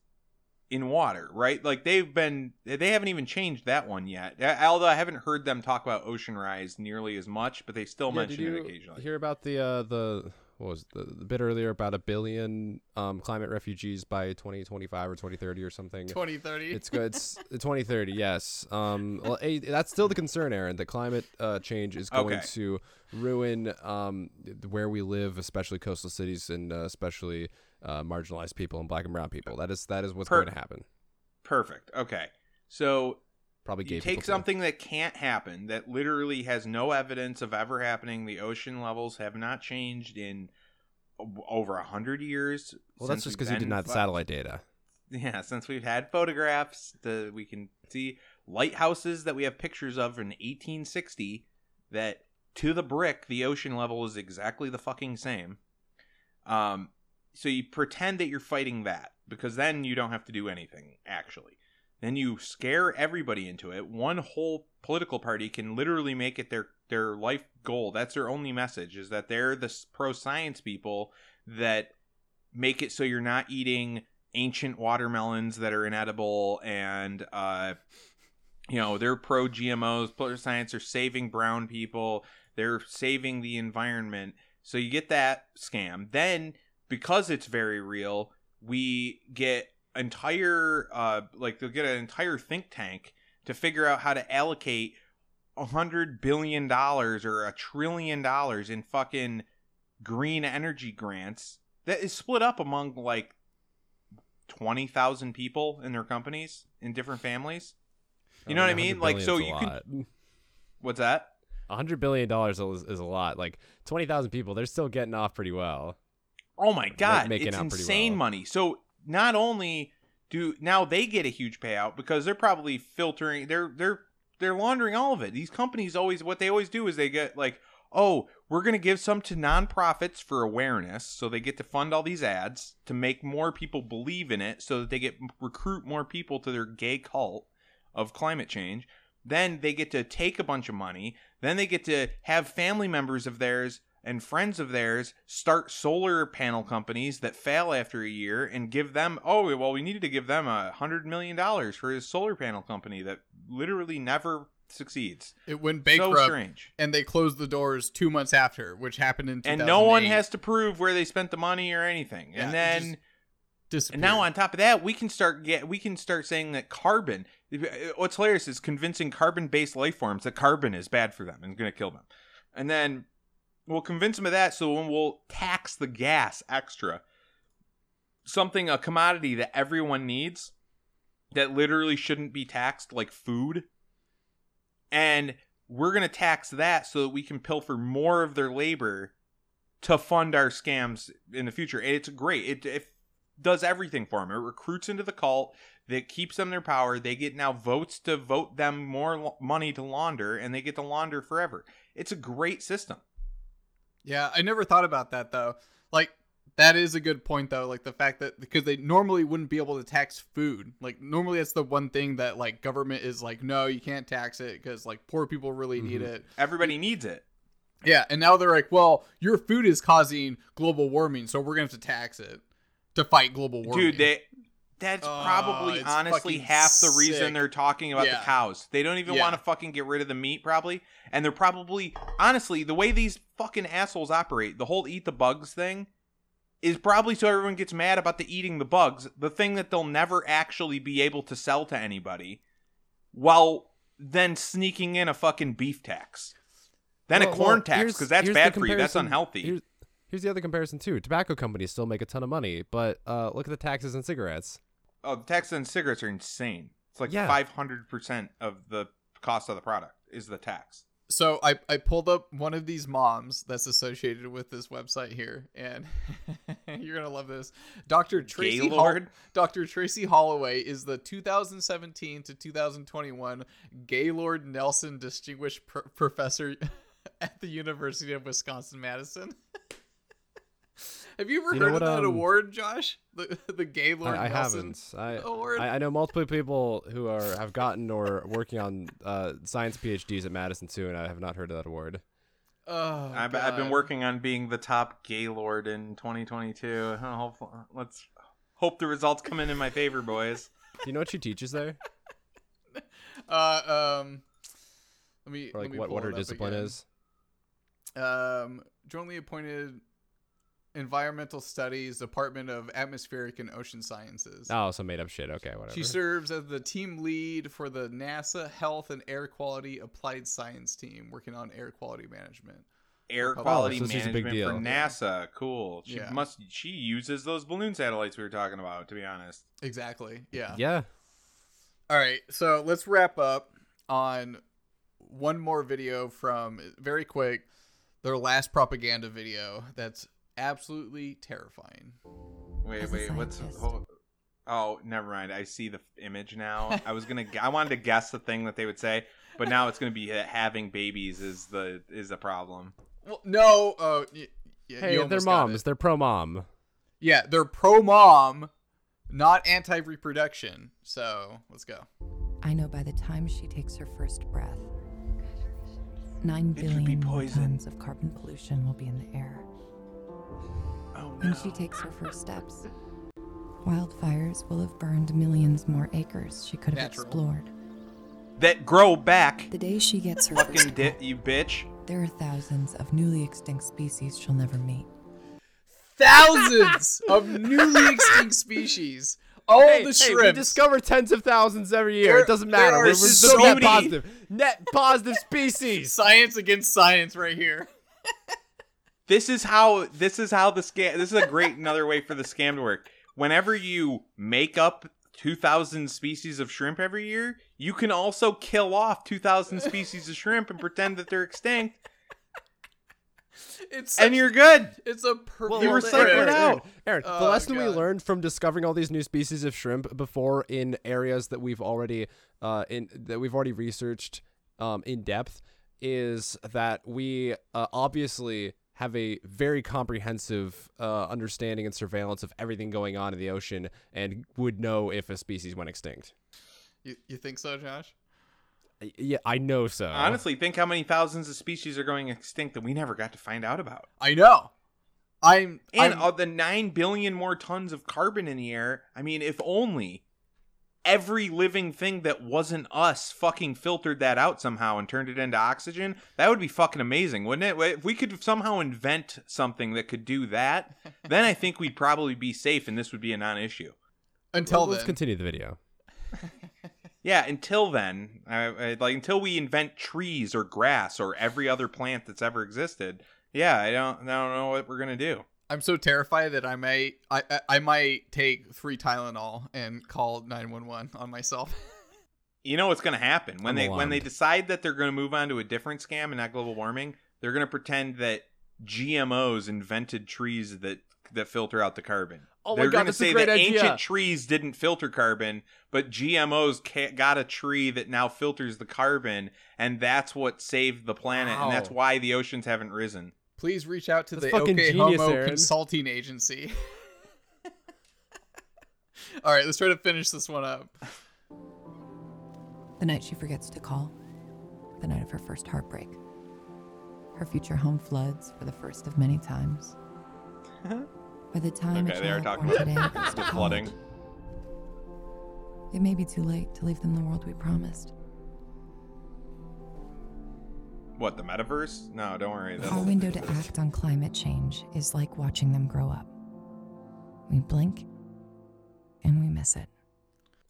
in water, right? Like they've been they haven't even changed that one yet. Although I haven't heard them talk about ocean rise nearly as much, but they still Yeah, mention it occasionally. Hear about the uh, the what was the, the bit earlier about a billion um, climate refugees by 2025 or 2030 or something. 2030. It's good. It's 2030. Yes. Um. Well, that's still the concern, Aaron. That climate uh, change is going Okay. to ruin um where we live, especially coastal cities and uh, especially uh, marginalized people and black and brown people. That is that is what's Per- going to happen. Perfect. Okay. So Probably gay you take something that can't happen, that literally has no evidence of ever happening. The ocean levels have not changed in over a hundred years. Well, that's just because you not fu- satellite data. Yeah, since we've had photographs, the we can see lighthouses that we have pictures of in 1860 that to the brick the ocean level is exactly the fucking same. Um so you pretend that you're fighting that because then you don't have to do anything actually. Then you scare everybody into it. One whole political party can literally make it their their life goal. That's their only message is that they're the pro science people that make it so you're not eating ancient watermelons that are inedible and uh you know they're pro gmos pro science are saving brown people they're saving the environment so you get that scam then because it's very real we get entire uh like they'll get an entire think tank to figure out how to allocate a hundred billion dollars or a trillion dollars in fucking green energy grants that is split up among like 20,000 people in their companies in different families. You know what I mean? Like so you can What's that? A hundred billion dollars is, is a lot. Like twenty thousand people, they're still getting off pretty well. Oh my god, making it's insane well. money. So not only do now they get a huge payout because they're probably filtering they're they're they're laundering all of it. These companies always what they always do is they get like, "Oh, we're going to give some to nonprofits for awareness." So they get to fund all these ads to make more people believe in it so that they get recruit more people to their gay cult of climate change. Then they get to take a bunch of money. Then they get to have family members of theirs and friends of theirs start solar panel companies that fail after a year and give them oh well we needed to give them a hundred million dollars for his solar panel company that literally never succeeds It went bankrupt. So strange. and they closed the doors two months after, which happened in and no one has to prove where they spent the money or anything Yeah, and then and now on top of that we can start get we can start saying that carbon what's hilarious is convincing carbon based life forms that carbon is bad for them and going to kill them and then we'll convince them of that so we'll tax the gas extra something a commodity that everyone needs that literally shouldn't be taxed like food and we're going to tax that so that we can pilfer more of their labor to fund our scams in the future. And it's great. It, it does everything for them. It recruits into the cult. That keeps them their power. They get now votes to vote them more money to launder, and they get to launder forever. It's a great system. Yeah, I never thought about that though. Like that is a good point though. Like the fact that because they normally wouldn't be able to tax food. Like normally that's the one thing that like government is like, no, you can't tax it because like poor people really need Mhm. it. Everybody needs it. Yeah, and now they're like, well, your food is causing global warming, so we're gonna have to tax it to fight global warming. Dude, they that's Oh, probably it's honestly fucking half the reason sick. they're talking about Yeah. the cows. They don't even Yeah. want to fucking get rid of the meat, probably. And they're probably honestly the way these fucking assholes operate, the whole eat the bugs thing, is probably so everyone gets mad about the eating the bugs, the thing that they'll never actually be able to sell to anybody, while then sneaking in a fucking beef tax, then a corn well, tax because that's bad for you. That's unhealthy. Here's, here's the other comparison too. Tobacco companies still make a ton of money, but uh, look at the taxes on cigarettes. Oh, the taxes on cigarettes are insane. It's like Yeah. five hundred percent of the cost of the product is the tax. So I, I pulled up one of these moms that's associated with this website here, and you're gonna love this. Dr. Tracey Hol- Gaylord? Dr. Tracey Holloway is the 2017 to 2021 Gaylord Nelson Distinguished Pro- Professor at the University of Wisconsin Madison. Have you ever You heard what, of that um, award, Josh? The the Gaylord I, I Nelson haven't. I, award. I I know multiple people who are have gotten or working on uh, science PhDs at Madison too, and I have not heard of that award. Oh, I've, I've been working on being the top Gaylord in 2022. Hopefully, let's hope the results come in in my favor, boys. Do you know what she teaches there? Uh, um, let me. Or let like me what, pull what her it up discipline again. is? Um, jointly appointed Environmental Studies Department of Atmospheric and Ocean Sciences. Oh, some made up shit. Okay, whatever. She serves as the team lead for the NASA Health and Air Quality Applied Science team, working on air quality management. Air Oh, quality so she's a big management for. NASA. Cool. She Yeah. must. She uses those balloon satellites we were talking about. To be honest. Exactly. Yeah. Yeah. All right, so let's wrap up on one more video from very quick their last propaganda video that's absolutely terrifying. Wait, wait. What's? Hold, oh, never mind. I see the image now. I was gonna. I wanted to guess the thing that they would say, but now it's gonna be that having babies is the is the problem. Well, no, uh, y- y- Hey, you they're moms. it. They're pro mom. Yeah, they're pro mom, not anti reproduction. So let's go. I know by the time she takes her first breath, 9 It be billion more poison. tons of carbon pollution will be in the air. Oh When she takes her first steps, wildfires will have burned millions more acres she could have Natural. explored. That grow back. The day she gets her Fucking first di- you bitch. there are thousands of newly extinct species she'll never meet. Thousands of newly extinct species. All hey, the hey, we discover tens of thousands every year. There- it doesn't matter. are We're, we're so net many- positive. Net positive species. Science against science, right here. This is how this is how the scam this is a great another way for the scam to work. Whenever you make up 2000 species of shrimp every year, you can also kill off 2000 species of shrimp and pretend that they're extinct It's and you're good. It's a perfect. You were Aaron, it Aaron, out. Aaron, the Oh, lesson we learned from discovering all these new species of shrimp before in areas that we've already uh, in that we've already researched um, in depth is that we uh, obviously have a very comprehensive uh, understanding and surveillance of everything going on in the ocean and would know if a species went extinct. You, you think so, Josh? Yeah, I know so. Honestly, think how many thousands of species are going extinct that we never got to find out about. I know. I'm. And I'm of the 9 billion more tons of carbon in the air, I mean, if only every living thing that wasn't us fucking filtered that out somehow and turned it into oxygen, that would be fucking amazing, wouldn't it? If we could somehow invent something that could do that, then I think we'd probably be safe and this would be a non issue. until Well, let's continue the video. Yeah, until then, I, I, like until we invent trees or grass or every other plant that's ever existed, yeah, I don't, I don't know what we're gonna do. I'm so terrified that I might. I, I I might take three Tylenol and call 911 on myself. You know what's going to happen when I'm they when they decide that they're going to move on to a different scam and not global warming. They're going to pretend that GMOs invented trees that that filter out the carbon. Oh my they're God, gonna say that idea. ancient trees didn't filter carbon, but GMOs ca- got a tree that now filters the carbon, and that's what saved the planet, and that's why the oceans haven't risen. Please reach out to That's the fucking OK genius, Homo Aaron. Consulting Agency. All right, let's try to finish this one up. The night she forgets to call, the night of her first heartbreak. Her future home floods for the first of many times. By the time Okay, a they are talking born today about gets the to flooding. it may be too late to leave them the world we promised. What the metaverse? No, don't worry. Our window to act on climate change is like watching them grow up. We blink and we miss it.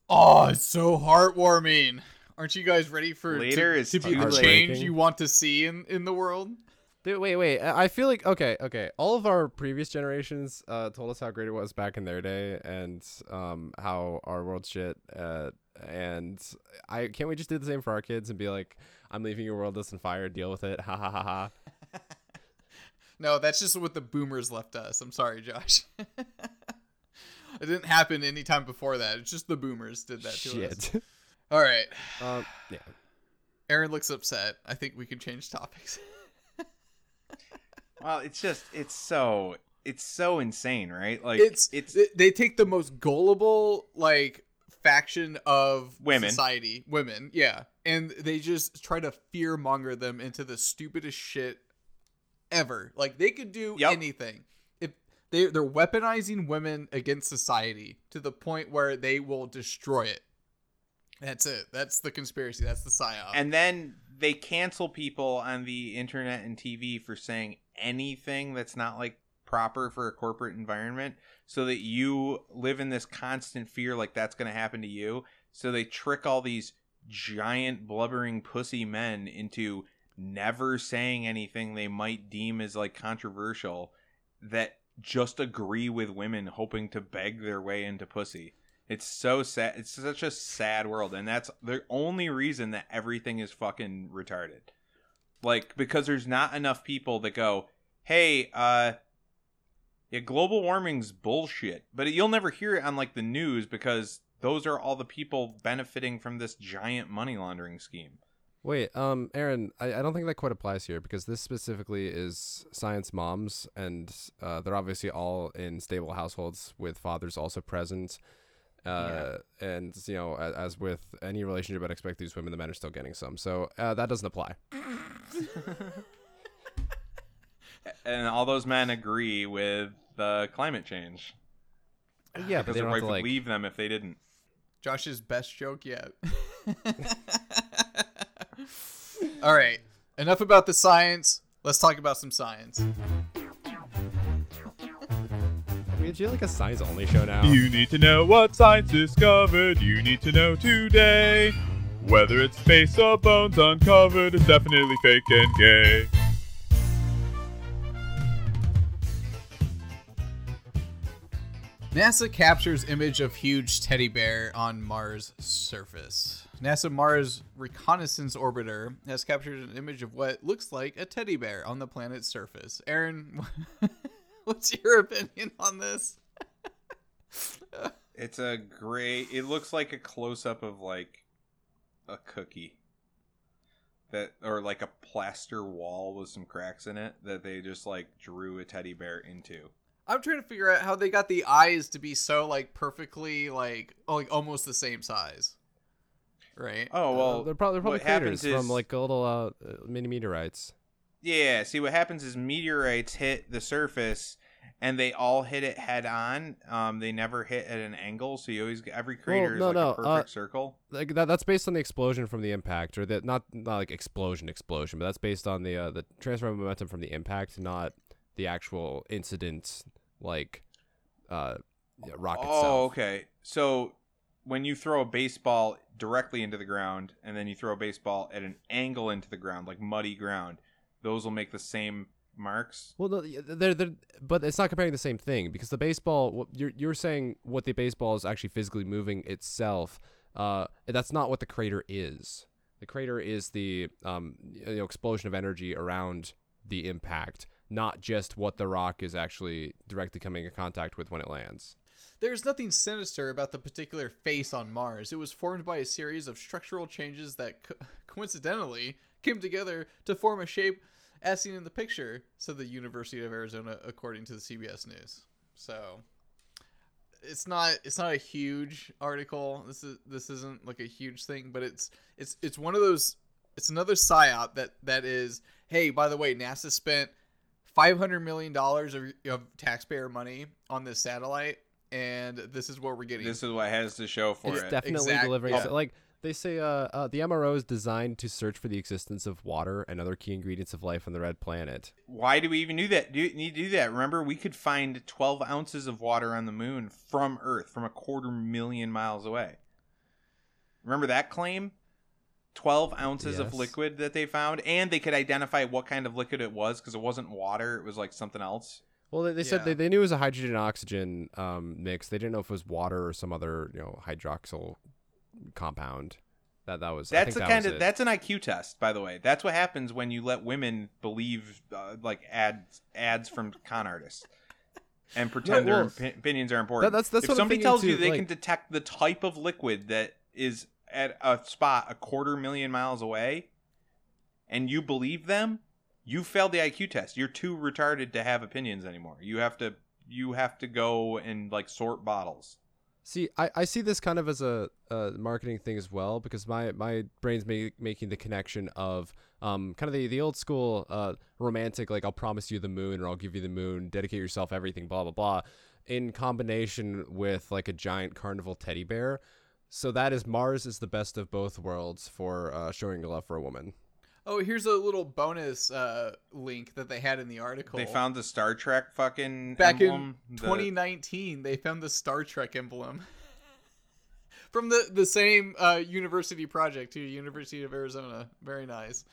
Oh, it's so heartwarming. Aren't you guys ready for Later to, is to be the change you want to see in, in the world? Dude, wait, wait. I I feel like okay, okay. All of our previous generations uh, told us how great it was back in their day, and um, how our world shit. Uh, and I can't we just do the same for our kids and be like, "I'm leaving your world less than fire. Deal with it." Ha ha ha ha. No, that's just what the boomers left us. I'm sorry, Josh. it didn't happen any time before that. It's just the boomers did that to us. All right. Um, yeah. Aaron looks upset. I think we can change topics. well, it's just it's so it's so insane, right? Like it's it's they- they take the most gullible like faction of Women. society, women, yeah, and they just try to fear monger them into the stupidest shit ever. Like they could do Yep. anything. If they they're weaponizing women against society to the point where they will destroy it. That's it. That's the conspiracy. That's the psyop. and then they cancel people on the internet and TV for saying anything that's not like proper for a corporate environment so that you live in this constant fear like that's going to happen to you so they trick all these giant blubbering pussy men into never saying anything they might deem as like controversial that just agree with women hoping to beg their way into pussy it's so sad. It's such a sad world, and that's the only reason that everything is fucking retarded. Like because there's not enough people that go, "Hey, uh, yeah, global warming's bullshit," but you'll never hear it on like the news because those are all the people benefiting from this giant money laundering scheme. Wait, um, Aaron, I, I don't think that quite applies here because this specifically is science moms, and uh, they're obviously all in stable households with fathers also present. Uh, and you know, as, as with any relationship, I'd expect these women, the men are still getting some, so uh, that doesn't apply. And all those men agree with the climate change. Yeah, because they their don't have wife would like. leave them if they didn't. Josh's best joke yet. All right. Enough about the science. Let's talk about some science. I mean, you like a science only show now. You need to know what science discovered. You need to know today. Whether it's space or bones uncovered, it's definitely fake and gay. NASA captures image of huge teddy bear on Mars surface. NASA Mars Reconnaissance Orbiter has captured an image of what looks like a teddy bear on the planet's surface. Aaron, what's your opinion on this? It's a great. It looks like a close up of like a cookie that, or like a plaster wall with some cracks in it that they just like drew a teddy bear into. I'm trying to figure out how they got the eyes to be so like perfectly like like almost the same size. Right? Oh Uh, well, they're probably, they're probably what happens craters from is- like little uh, uh, mini meteorites. Yeah, see what happens is meteorites hit the surface and they all hit it head on. Um, they never hit at an angle, so you always get every crater Well, is like no, a perfect uh, circle. Like that, that's based on the explosion from the impact, or that not not like explosion, explosion, but that's based on the uh, the transfer of momentum from the impact, not the actual incident, like uh, yeah, rock Oh, itself. okay. So when you throw a baseball directly into the ground and then you throw a baseball at an angle into the ground, like muddy ground, those will make the same marks. Well, no, they're, they're, but it's not comparing the same thing because the baseball, you're you're saying what the baseball is actually physically moving itself. uh, that's not what the crater is. The crater is the um, you know, explosion of energy around the impact, not just what the rock is actually directly coming in contact with when it lands. There's nothing sinister about the particular face on Mars. It was formed by a series of structural changes that co- coincidentally came together to form a shape as seen in the picture, said the University of Arizona, according to the CBS News. So it's not it's not a huge article. This is this isn't like a huge thing, but it's it's it's one of those it's another psyop that that is hey, by the way, NASA spent five hundred million dollars of, of taxpayer money on this satellite, and this is what we're getting. This is what has to show for it's it. definitely Exact- delivering. yeah. so, like they say, uh, uh, the MRO is designed to search for the existence of water and other key ingredients of life on the red planet. Why do we even do that? Do you need to do that? Remember, we could find 12 ounces of water on the moon from Earth, from a quarter million miles away. Remember that claim? 12 ounces of liquid that they found, and they could identify what kind of liquid it was because it wasn't water; it was like something else. Well, they, they said they, they knew it was a hydrogen oxygen um, mix. They didn't know if it was water or some other you know hydroxyl compound. That that was. I That's the that kind of it. that's an IQ test, by the way. That's what happens when you let women believe uh, like ads ads from con artists and pretend well, their opi- opinions are important. that's- that's if somebody tells you they like- can detect the type of liquid that is at a spot a quarter million miles away, and you believe them, you failed the IQ test. You're too retarded to have opinions anymore. You have to you have to go and like sort bottles. See, I, I see this kind of as a, a marketing thing as well because my, my brain's ma- making the connection of um, kind of the, the old school uh, romantic, like, I'll promise you the moon or I'll give you the moon, dedicate yourself, everything, blah, blah, blah, in combination with like a giant carnival teddy bear. So that is Mars is the best of both worlds for uh, showing your love for a woman. Oh, here's a little bonus uh, link that they had in the article. They found the Star Trek fucking back emblem, in the- 2019 they found the star trek emblem from the the same uh, university project too university of arizona very nice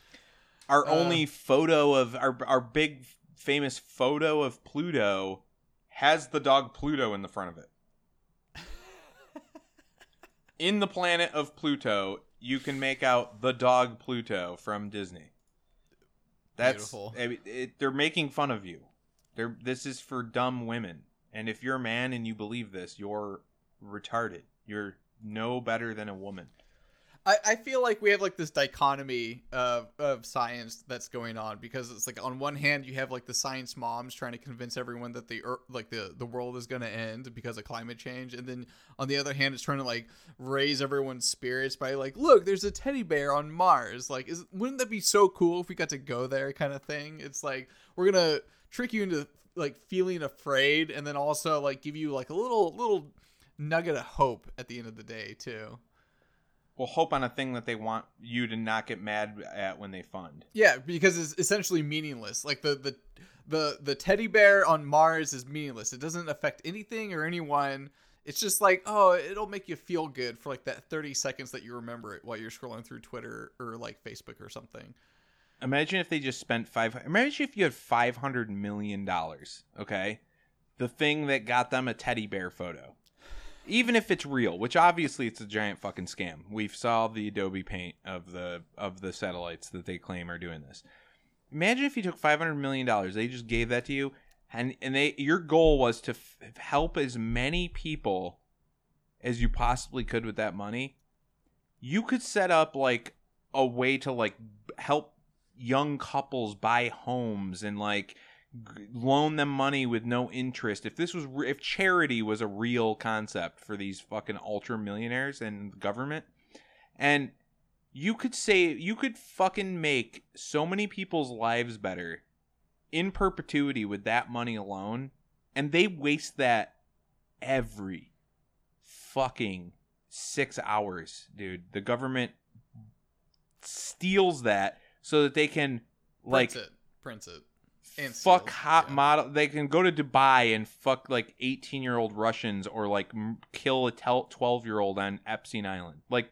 our Uh, only photo of our our big famous photo of Pluto has the dog Pluto in the front of it. In the planet of Pluto, you can make out the dog Pluto from Disney. That's Beautiful. It, they're making fun of you. They're this is for dumb women. And if you're a man and you believe this, you're retarded. You're no better than a woman. I, I feel like we have like this dichotomy of, of science that's going on because it's like on one hand you have like the science moms trying to convince everyone that the earth, like the, the world is going to end because of climate change. And then on the other hand it's trying to like raise everyone's spirits by like look there's a teddy bear on Mars. Like is wouldn't that be so cool if we got to go there kind of thing? It's like we're going to trick you into like feeling afraid and then also like give you like a little little nugget of hope at the end of the day too Well, hope on a thing that they want you to not get mad at when they fund. Yeah, because it's essentially meaningless. Like the the the the teddy bear on Mars is meaningless. It doesn't affect anything or anyone. It's just like, oh, it'll make you feel good for like that 30 seconds that you remember it while you're scrolling through Twitter or like Facebook or something. Imagine if they just spent five. Imagine if you had five hundred million dollars. Okay, the thing that got them a teddy bear photo, even if it's real, which obviously it's a giant fucking scam. We've saw the Adobe Paint of the of the satellites that they claim are doing this. Imagine if you took five hundred million dollars, they just gave that to you, and and they your goal was to f- help as many people as you possibly could with that money. You could set up like a way to like help young couples buy homes and like loan them money with no interest if this was re- if charity was a real concept for these fucking ultra millionaires and government and you could say you could fucking make so many people's lives better in perpetuity with that money alone and they waste that every fucking 6 hours dude the government steals that so that they can like Prints it. Prints it. And fuck steals, hot model. They can go to Dubai and fuck like eighteen year old Russians or like m- kill a twelve year old on Epstein Island. Like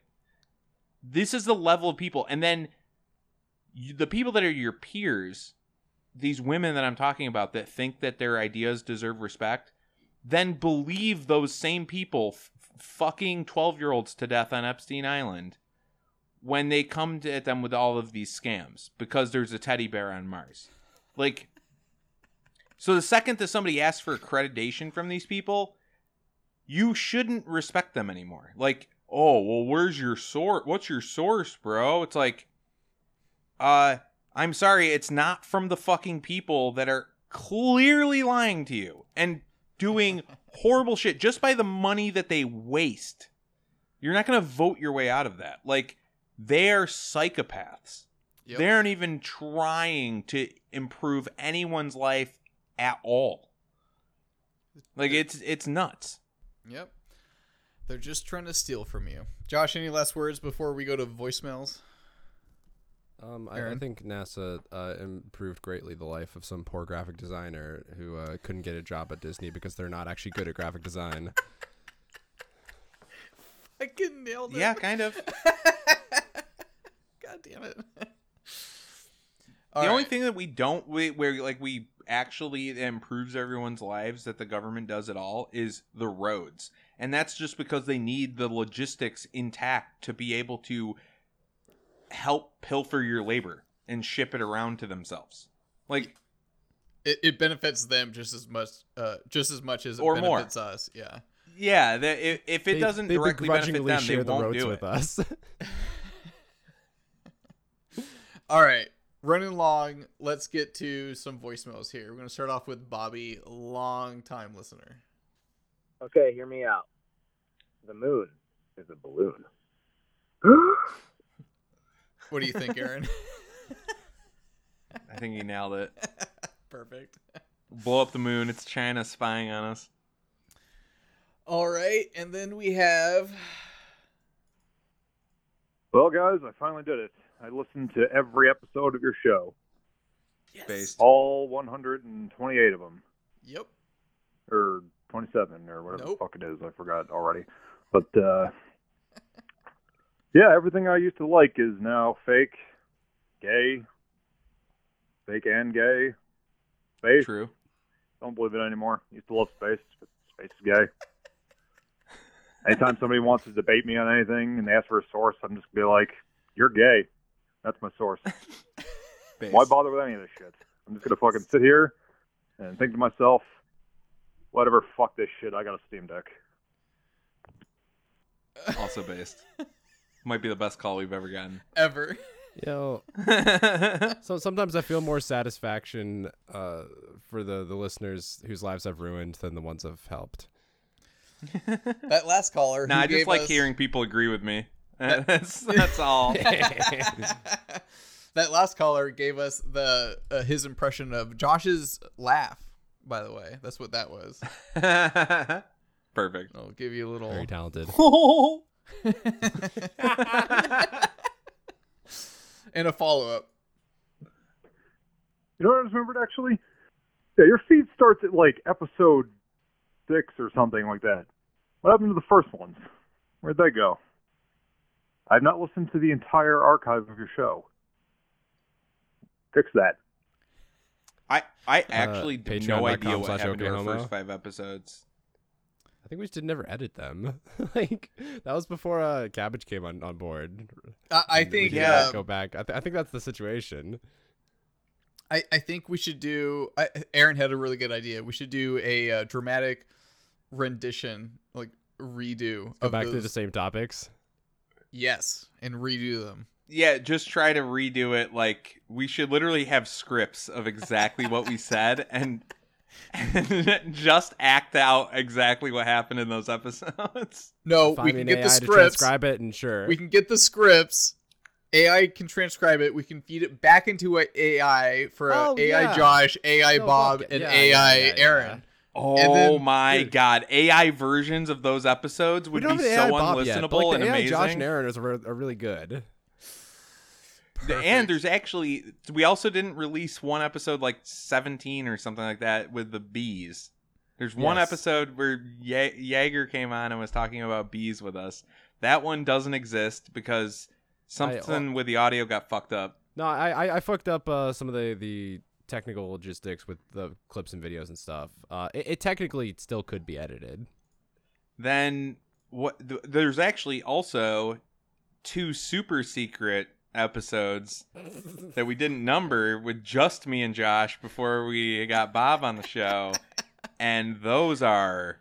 this is the level of people, and then you, the people that are your peers, these women that I'm talking about that think that their ideas deserve respect, then believe those same people f- fucking 12 year olds to death on Epstein Island when they come to at them with all of these scams because there's a teddy bear on Mars. Like, so the second that somebody asks for accreditation from these people, you shouldn't respect them anymore. Like, oh, well, where's your source? What's your source, bro? It's like, uh, I'm sorry, it's not from the fucking people that are clearly lying to you and doing horrible shit just by the money that they waste. You're not going to vote your way out of that. Like, they're psychopaths. Yep. They aren't even trying to improve anyone's life at all. Like it's it's nuts. Yep. They're just trying to steal from you. Josh, any last words before we go to voicemails? Um, I, I think NASA uh, improved greatly the life of some poor graphic designer who uh, couldn't get a job at Disney because they're not actually good at graphic design. I can nailed it. Yeah, kind of. God damn it. the only thing that we don't we, where like we actually improves everyone's lives that the government does at all is the roads and that's just because they need the logistics intact to be able to help pilfer your labor and ship it around to themselves like It, it benefits them just as much, uh, just as much as it Or more. benefits us. Yeah. yeah the, if, if it They- doesn't they directly benefit them they share the won't roads do with it us. All right. Running along, let's get to some voicemails here. We're going to start off with Bobby, long time listener. Okay, hear me out. The moon is a balloon. What do you think, Aaron? i think he nailed it Perfect. blow up the moon it's china spying on us All right, and then we have Well, guys, I finally did it. I listened to every episode of your show. Based. All 128 of them. Yep. Or 27, or whatever Nope. the fuck it is. I forgot already. But, uh, yeah, everything I used to like is now fake, gay, fake and gay. Space. True. Don't believe it anymore. Used to love space, but space is gay. Anytime somebody wants to debate me on anything and they ask for a source, I'm just gonna be like, "You're gay." That's my source. Why bother with any of this shit? I'm just gonna fucking sit here and think to myself, whatever, fuck this shit. I got a Steam Deck. also based might be the best call we've ever gotten ever. Yo, so sometimes I feel more satisfaction uh, for the the listeners whose lives I've ruined than the ones I've helped. that last caller. Nah, I just like us- hearing people agree with me. That's that's all. that last caller gave us the uh, his impression of Josh's laugh. By the way, that's what that was. Perfect. I'll give you a little Very talented. and a follow up. You know what I just remembered actually? Yeah, your feed starts at like episode six or something like that. What happened to the first ones? Where'd they go? I've not listened to the entire archive of your show. Fix that. I I Uh, actually have no patreon.com idea what slash happened to our first five episodes. I think we just did never edit them. like that was before uh, Cabbage came on, on board. I- I And think, yeah. uh, go back. I, th- I think that's the situation. I, I think we should do. I, Aaron had a really good idea. We should do a uh, dramatic rendition, like redo Go of back to the same topics. Yes, and redo them. Yeah, just try to redo it. Like we should literally have scripts of exactly what we said and, and just act out exactly what happened in those episodes. No, Find we can an get the AI to scripts. transcribe it, and sure. We can get the scripts. AI can transcribe it. We can feed it back into a AI for Oh, AI yeah. Josh, AI No, Bob, and Yeah, AI yeah, yeah, yeah. Aaron. Oh then- my dude. god, AI versions of those episodes would be so yet, unlistenable like, and AI amazing. Josh is, are, are really good. And there's actually we also didn't release one episode like 17 or something like that with the bees. There's one Yes. episode where Ye- Jaeger came on and was talking about bees with us. That one doesn't exist because something with the audio got fucked up. No, I I, I fucked up uh, some of the the technical logistics with the clips and videos and stuff. Uh, it, it technically still could be edited. Then what th- there's actually also two super secret episodes that we didn't number with just me and Josh before we got Bob on the show, and those are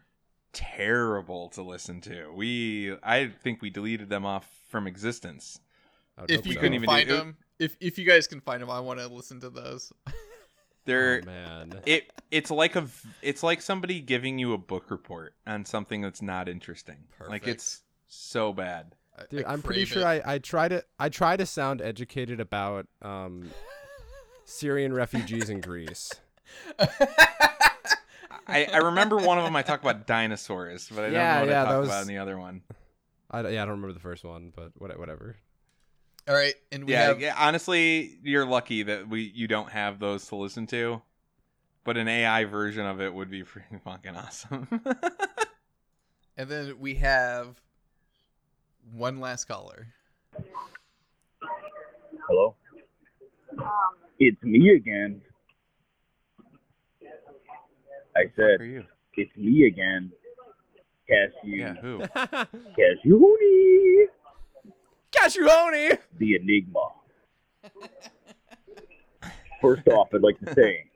terrible to listen to. We I think we deleted them off from existence. if we you couldn't even find do- them, if if you guys can find them, I want to listen to those. They're Oh, man. it it's like a v- it's like somebody giving you a book report on something that's not interesting. Like it's so bad. Dude, I'm pretty sure I, I try to I try to sound educated about um, Syrian refugees in Greece. I, I remember one of them I talked about dinosaurs, but I don't know what yeah, I talked was- about in the other one. I, yeah, I don't remember the first one, but whatever. All right, and we yeah, have yeah, honestly, you're lucky that we you don't have those to listen to. But an AI version of it would be pretty fucking awesome. and then we have one last caller. Hello? It's me again. I said, are you? it's me again. Cashew. Yeah, who? Cashew Honey. Cashew Honey. The Enigma. First off, I'd like to say,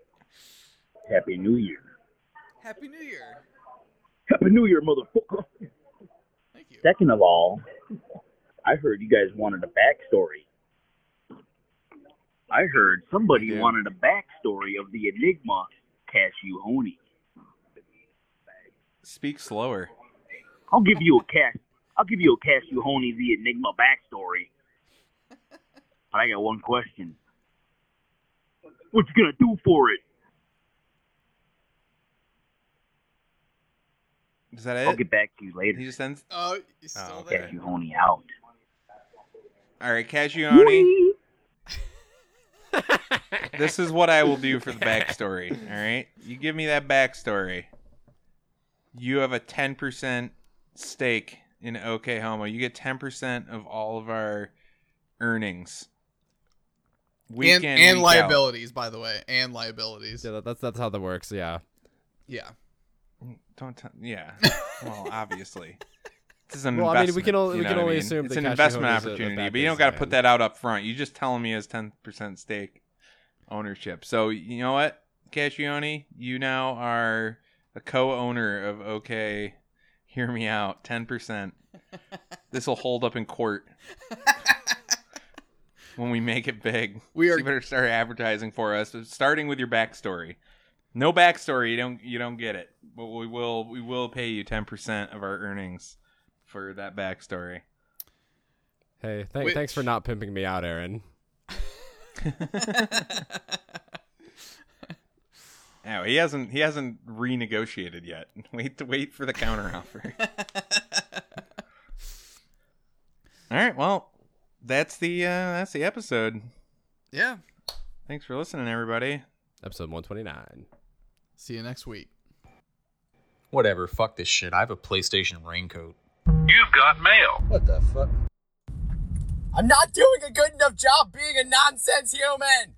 Happy New Year. Happy New Year. Happy New Year, motherfucker. Thank you. Second of all, I heard you guys wanted a backstory. I heard somebody Yeah. wanted a backstory of the Enigma Cashew Honey. Speak slower. I'll give you a cash. I'll give you a Cashew Honey the Enigma backstory. But I got one question. What you gonna do for it? Is that it? I'll get back to you later. He just ends. Oh, he's oh, still Oh, there. Cashew Honey out. All right, Cashew this is what I will do for the backstory. All right, you give me that backstory. You have a ten percent stake in OK Homo. You get ten percent of all of our earnings. Week and in, and week out. liabilities, by the way, and liabilities. Yeah, that, that's that's how that works. Yeah. Yeah. Don't. T- yeah. Well, obviously. This is an Well, I mean, we can only- we can what I only mean? assume it's an investment Honey a- a opportunity, but you don't got to put that out up front. You just telling me he has ten percent stake ownership. So you know what, Cashew Honey, you now are a co-owner of OK. Hear me out, ten percent. This will hold up in court when we make it big. We are- So you better start advertising for us, starting with your backstory. No backstory, you don't you don't get it. But we will we will pay you ten percent of our earnings for that backstory. Hey, th- Which- thanks for not pimping me out, Aaron. Oh, he hasn't he hasn't renegotiated yet. Wait to wait for the counteroffer. All right, well, that's the uh that's the episode. Yeah. Thanks for listening, everybody. Episode 129. See you next week. Whatever, fuck this shit. I have a PlayStation raincoat. You've got mail. What the fuck? I'm not doing a good enough job being a nonsense human.